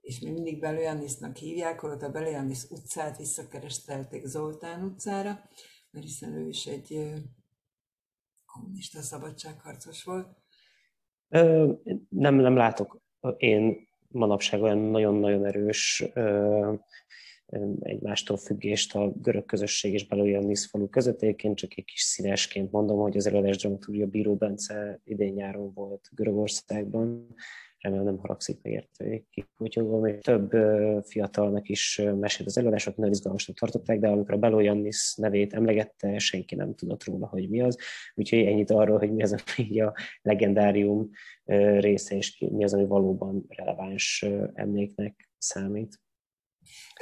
és mi mindig Belianisnak hívják, holott a Belianis utcát visszakerestelték Zoltán utcára, mert hiszen ő is egy kommunista szabadságharcos volt. Ö, nem, nem látok én manapság olyan nagyon-nagyon erős egymástól függést a görög közösség és Beloyannis falu között. Egyébként csak egy kis színesként mondom, hogy az előadás dramaturgia Bíró Bence idén nyáron volt Görögországban, remélem nem haragszik meg érte, hogy kikutyogom, és több fiatalnak is mesélt az előadások, nagyon izgalmasnak tartották, de amikor a Beloyannis nevét emlegette, senki nem tudott róla, hogy mi az. Úgyhogy ennyit arról, hogy mi az, ami a legendárium része, és mi az, ami valóban releváns emléknek számít.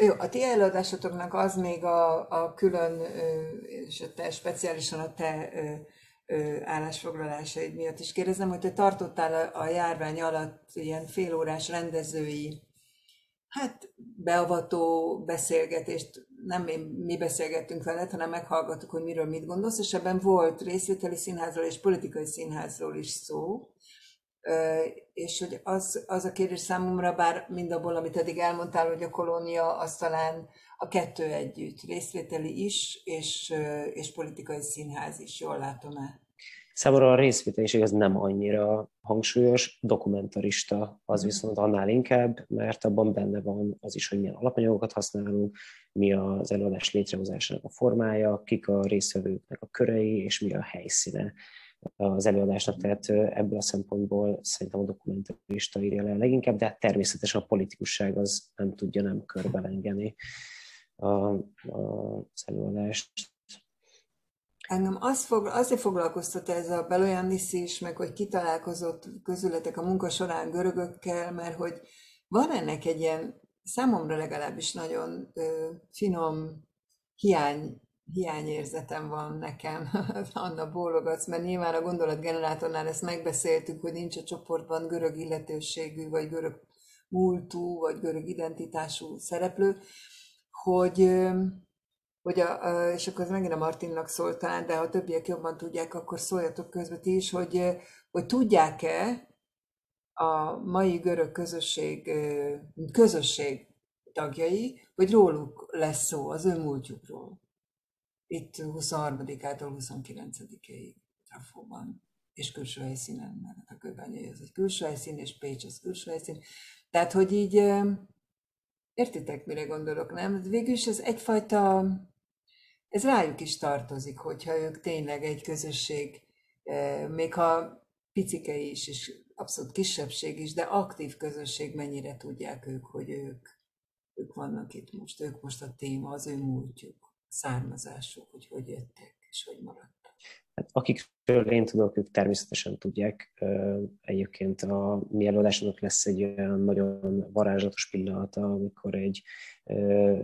Jó, a ti előadásotoknak az még a, a külön, és a te, speciálisan a te állásfoglalásaid miatt is kérdezem, hogy te tartottál a, járvány alatt ilyen félórás rendezői, hát beavató beszélgetést, nem mi beszélgettünk veled, hanem meghallgattuk, hogy miről mit gondolsz, és ebben volt részvételi színházról és politikai színházról is szó. És hogy az, az a kérdés számomra, bár mindabból, amit eddig elmondtál, hogy a kolónia, az talán a kettő együtt, részvételi is, és, és politikai színház is, jól látom-e? Számomra a részvételiség az nem annyira hangsúlyos, dokumentarista az mhm. viszont annál inkább, mert abban benne van az is, hogy milyen alapanyagokat használunk, mi az előadás létrehozásának a formája, kik a részvevőknek a körei, és mi a helyszíne az előadásnak, tehát ebből a szempontból szerintem a dokumentarista írja le leginkább, de hát természetesen a politikusság az nem tudja nem körbelengeni a, a, az előadást. Engem az fog, azért foglalkoztat ez a Beloyannis is, meg hogy kitalálkozott közületek a munka során görögökkel, mert hogy van ennek egy ilyen, számomra legalábbis nagyon ö, finom hiány, hiányérzetem van nekem, [LAUGHS] Anna bólogatsz, mert nyilván a gondolatgenerátornál ezt megbeszéltük, hogy nincs a csoportban görög illetőségű, vagy görög múltú, vagy görög identitású szereplő, hogy hogy a, és akkor ez megint a Martinnak szólt talán, de ha a többiek jobban tudják, akkor szóljatok közben ti is, hogy, hogy tudják-e a mai görög közösség, közösség tagjai, hogy róluk lesz szó, az ő múltjukról. Itt 23-ától 29-ig Trafóban, és külső helyszínen, mert a Kőbányai az egy külső helyszín, és Pécs az külső helyszín. Tehát, hogy így értitek, mire gondolok, nem? Végülis ez egyfajta ez rájuk is tartozik, hogyha ők tényleg egy közösség, eh, még ha picike is, és abszolút kisebbség is, de aktív közösség, mennyire tudják ők, hogy ők, ők vannak itt most, ők most a téma, az ő múltjuk, származásuk, hogy hogy jöttek, és hogy maradtak. Hát akikről én tudok, ők természetesen tudják. Egyébként a mi előadásnak lesz egy olyan nagyon varázslatos pillanata, amikor egy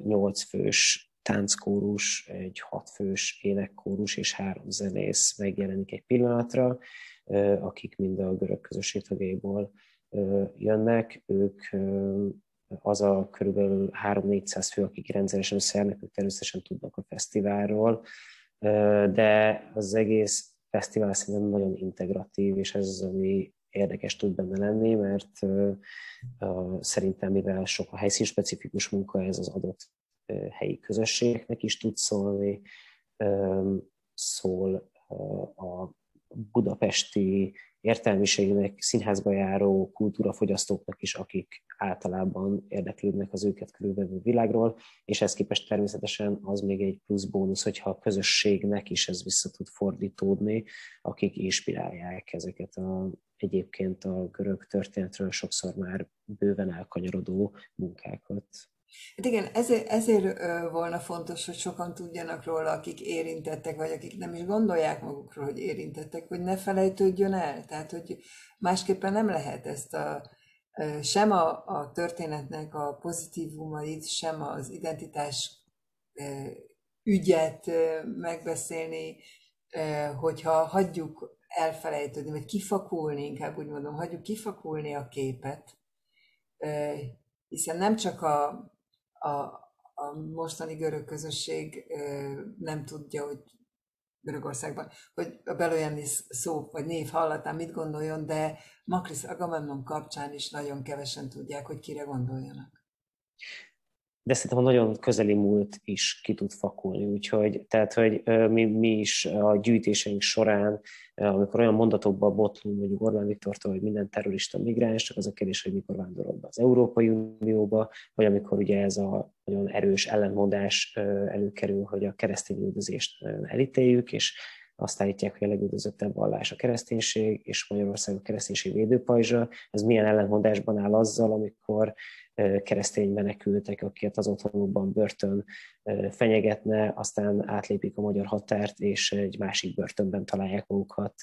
nyolc fős tánckórus, egy hatfős énekkórus és három zenész megjelenik egy pillanatra, akik mind a görög közösség tagjaiból jönnek. Ők az a körülbelül 3-400 fő, akik rendszeresen összejárnak, ők természetesen tudnak a fesztiválról, de az egész fesztivál szerintem nagyon integratív, és ez az, ami érdekes tud benne lenni, mert szerintem, mivel sok a helyszínspecifikus munka, ez az adott helyi közösségeknek is tud szólni, szól a budapesti értelmiségnek, színházba járó kultúrafogyasztóknak is, akik általában érdeklődnek az őket körülbelül világról, és ez képest természetesen az még egy plusz bónusz, hogyha a közösségnek is ez vissza tud fordítódni, akik inspirálják ezeket a egyébként a görög történetről sokszor már bőven elkanyarodó munkákat. Hát igen, ezért, ezért volna fontos, hogy sokan tudjanak róla, akik érintettek, vagy akik nem is gondolják magukról, hogy érintettek, hogy ne felejtődjön el. Tehát, hogy másképpen nem lehet ezt a, sem a, a történetnek a pozitívumait, sem az identitás ügyet megbeszélni, hogyha hagyjuk elfelejtődni, vagy kifakulni, inkább úgy mondom, hagyjuk kifakulni a képet, hiszen nem csak a a, a mostani görög közösség nem tudja, hogy Görögországban, hogy a Beloyannis szó vagy név hallatán mit gondoljon, de Makris Agamemnon kapcsán is nagyon kevesen tudják, hogy kire gondoljanak de szerintem a nagyon közeli múlt is ki tud fakulni, úgyhogy tehát, hogy mi, mi is a gyűjtéseink során, amikor olyan mondatokba botlunk, mondjuk Orbán Viktortól, hogy minden terrorista migráns, csak az a kérdés, hogy mikor vándorol be az Európai Unióba, vagy amikor ugye ez a nagyon erős ellenmondás előkerül, hogy a keresztény üldözést elítéljük, és azt állítják, hogy a legüldözöttebb vallás a kereszténység, és Magyarország a kereszténység védőpajzsa. Ez milyen ellentmondásban áll azzal, amikor keresztény menekültek, akiket az otthonukban börtön fenyegetne, aztán átlépik a magyar határt, és egy másik börtönben találják magukat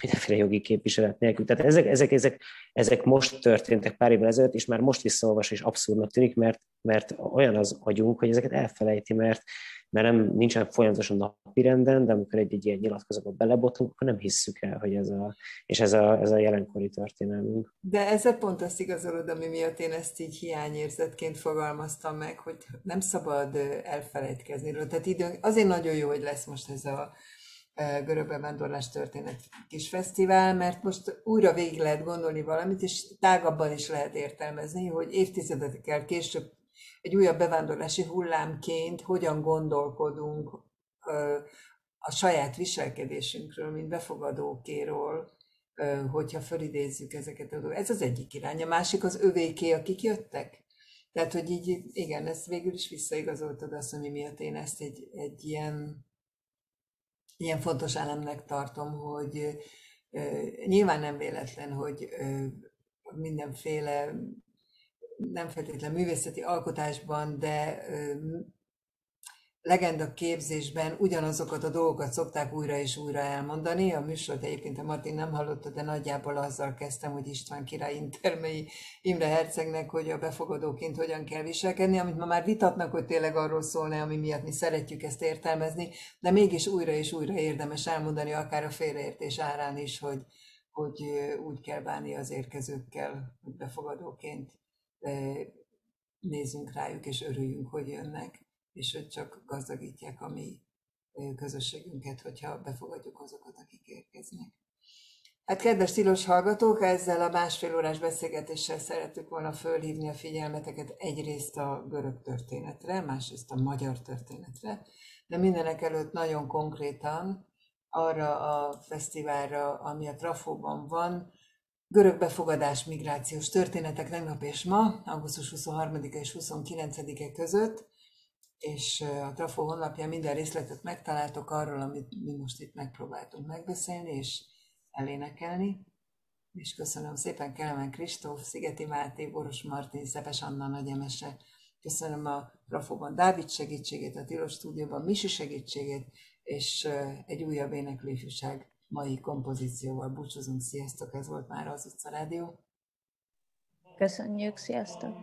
mindenféle jogi képviselet nélkül. Tehát ezek, ezek, ezek, ezek most történtek pár évvel ezelőtt, és már most visszaolvas, és abszurdnak tűnik, mert, mert olyan az agyunk, hogy ezeket elfelejti, mert mert nem, nincsen folyamatosan napi renden, de amikor egy, egy ilyen nyilatkozatba belebotunk, akkor nem hisszük el, hogy ez a, és ez a, ez a jelenkori történelmünk. De ezzel pont azt igazolod, ami miatt én ezt így hiányérzetként fogalmaztam meg, hogy nem szabad elfelejtkezni róla. Tehát idő, azért nagyon jó, hogy lesz most ez a görög bevándorlás történet kis fesztivál, mert most újra végig lehet gondolni valamit, és tágabban is lehet értelmezni, hogy évtizedekkel később egy újabb bevándorlási hullámként hogyan gondolkodunk a saját viselkedésünkről, mint befogadókéról, hogyha fölidézzük ezeket a dolgokat. Ez az egyik irány. A másik az övéké, akik jöttek. Tehát, hogy így, igen, ezt végül is visszaigazoltad azt, ami miatt én ezt egy, egy ilyen, ilyen fontos elemnek tartom, hogy nyilván nem véletlen, hogy mindenféle nem feltétlenül művészeti alkotásban, de legenda képzésben ugyanazokat a dolgokat szokták újra és újra elmondani. A műsort egyébként a Martin nem hallotta, de nagyjából azzal kezdtem, hogy István király intermei Imre Hercegnek, hogy a befogadóként hogyan kell viselkedni, amit ma már vitatnak, hogy tényleg arról szólna, ami miatt mi szeretjük ezt értelmezni, de mégis újra és újra érdemes elmondani, akár a félreértés árán is, hogy, hogy úgy kell bánni az érkezőkkel, hogy befogadóként nézzünk rájuk és örüljünk, hogy jönnek és hogy csak gazdagítják a mi közösségünket, hogyha befogadjuk azokat, akik érkeznek. Hát kedves tilos hallgatók, ezzel a másfél órás beszélgetéssel szerettük volna fölhívni a figyelmeteket egyrészt a görög történetre, másrészt a magyar történetre, de mindenek előtt nagyon konkrétan arra a fesztiválra, ami a Trafóban van, Görög befogadás migrációs történetek tegnap és ma, augusztus 23-e és 29-e között, és a Trafo honlapján minden részletet megtaláltok arról, amit mi most itt megpróbáltunk megbeszélni és elénekelni. És köszönöm szépen Kelemen Kristóf, Szigeti Máté, Boros Martin, Szepes Anna Nagy Emese. Köszönöm a Trafóban Dávid segítségét, a Tilos stúdióban Misi segítségét, és egy újabb éneklőfűság mai kompozícióval búcsúzunk. Sziasztok, ez volt már az Utca Rádió. Köszönjük, sziasztok!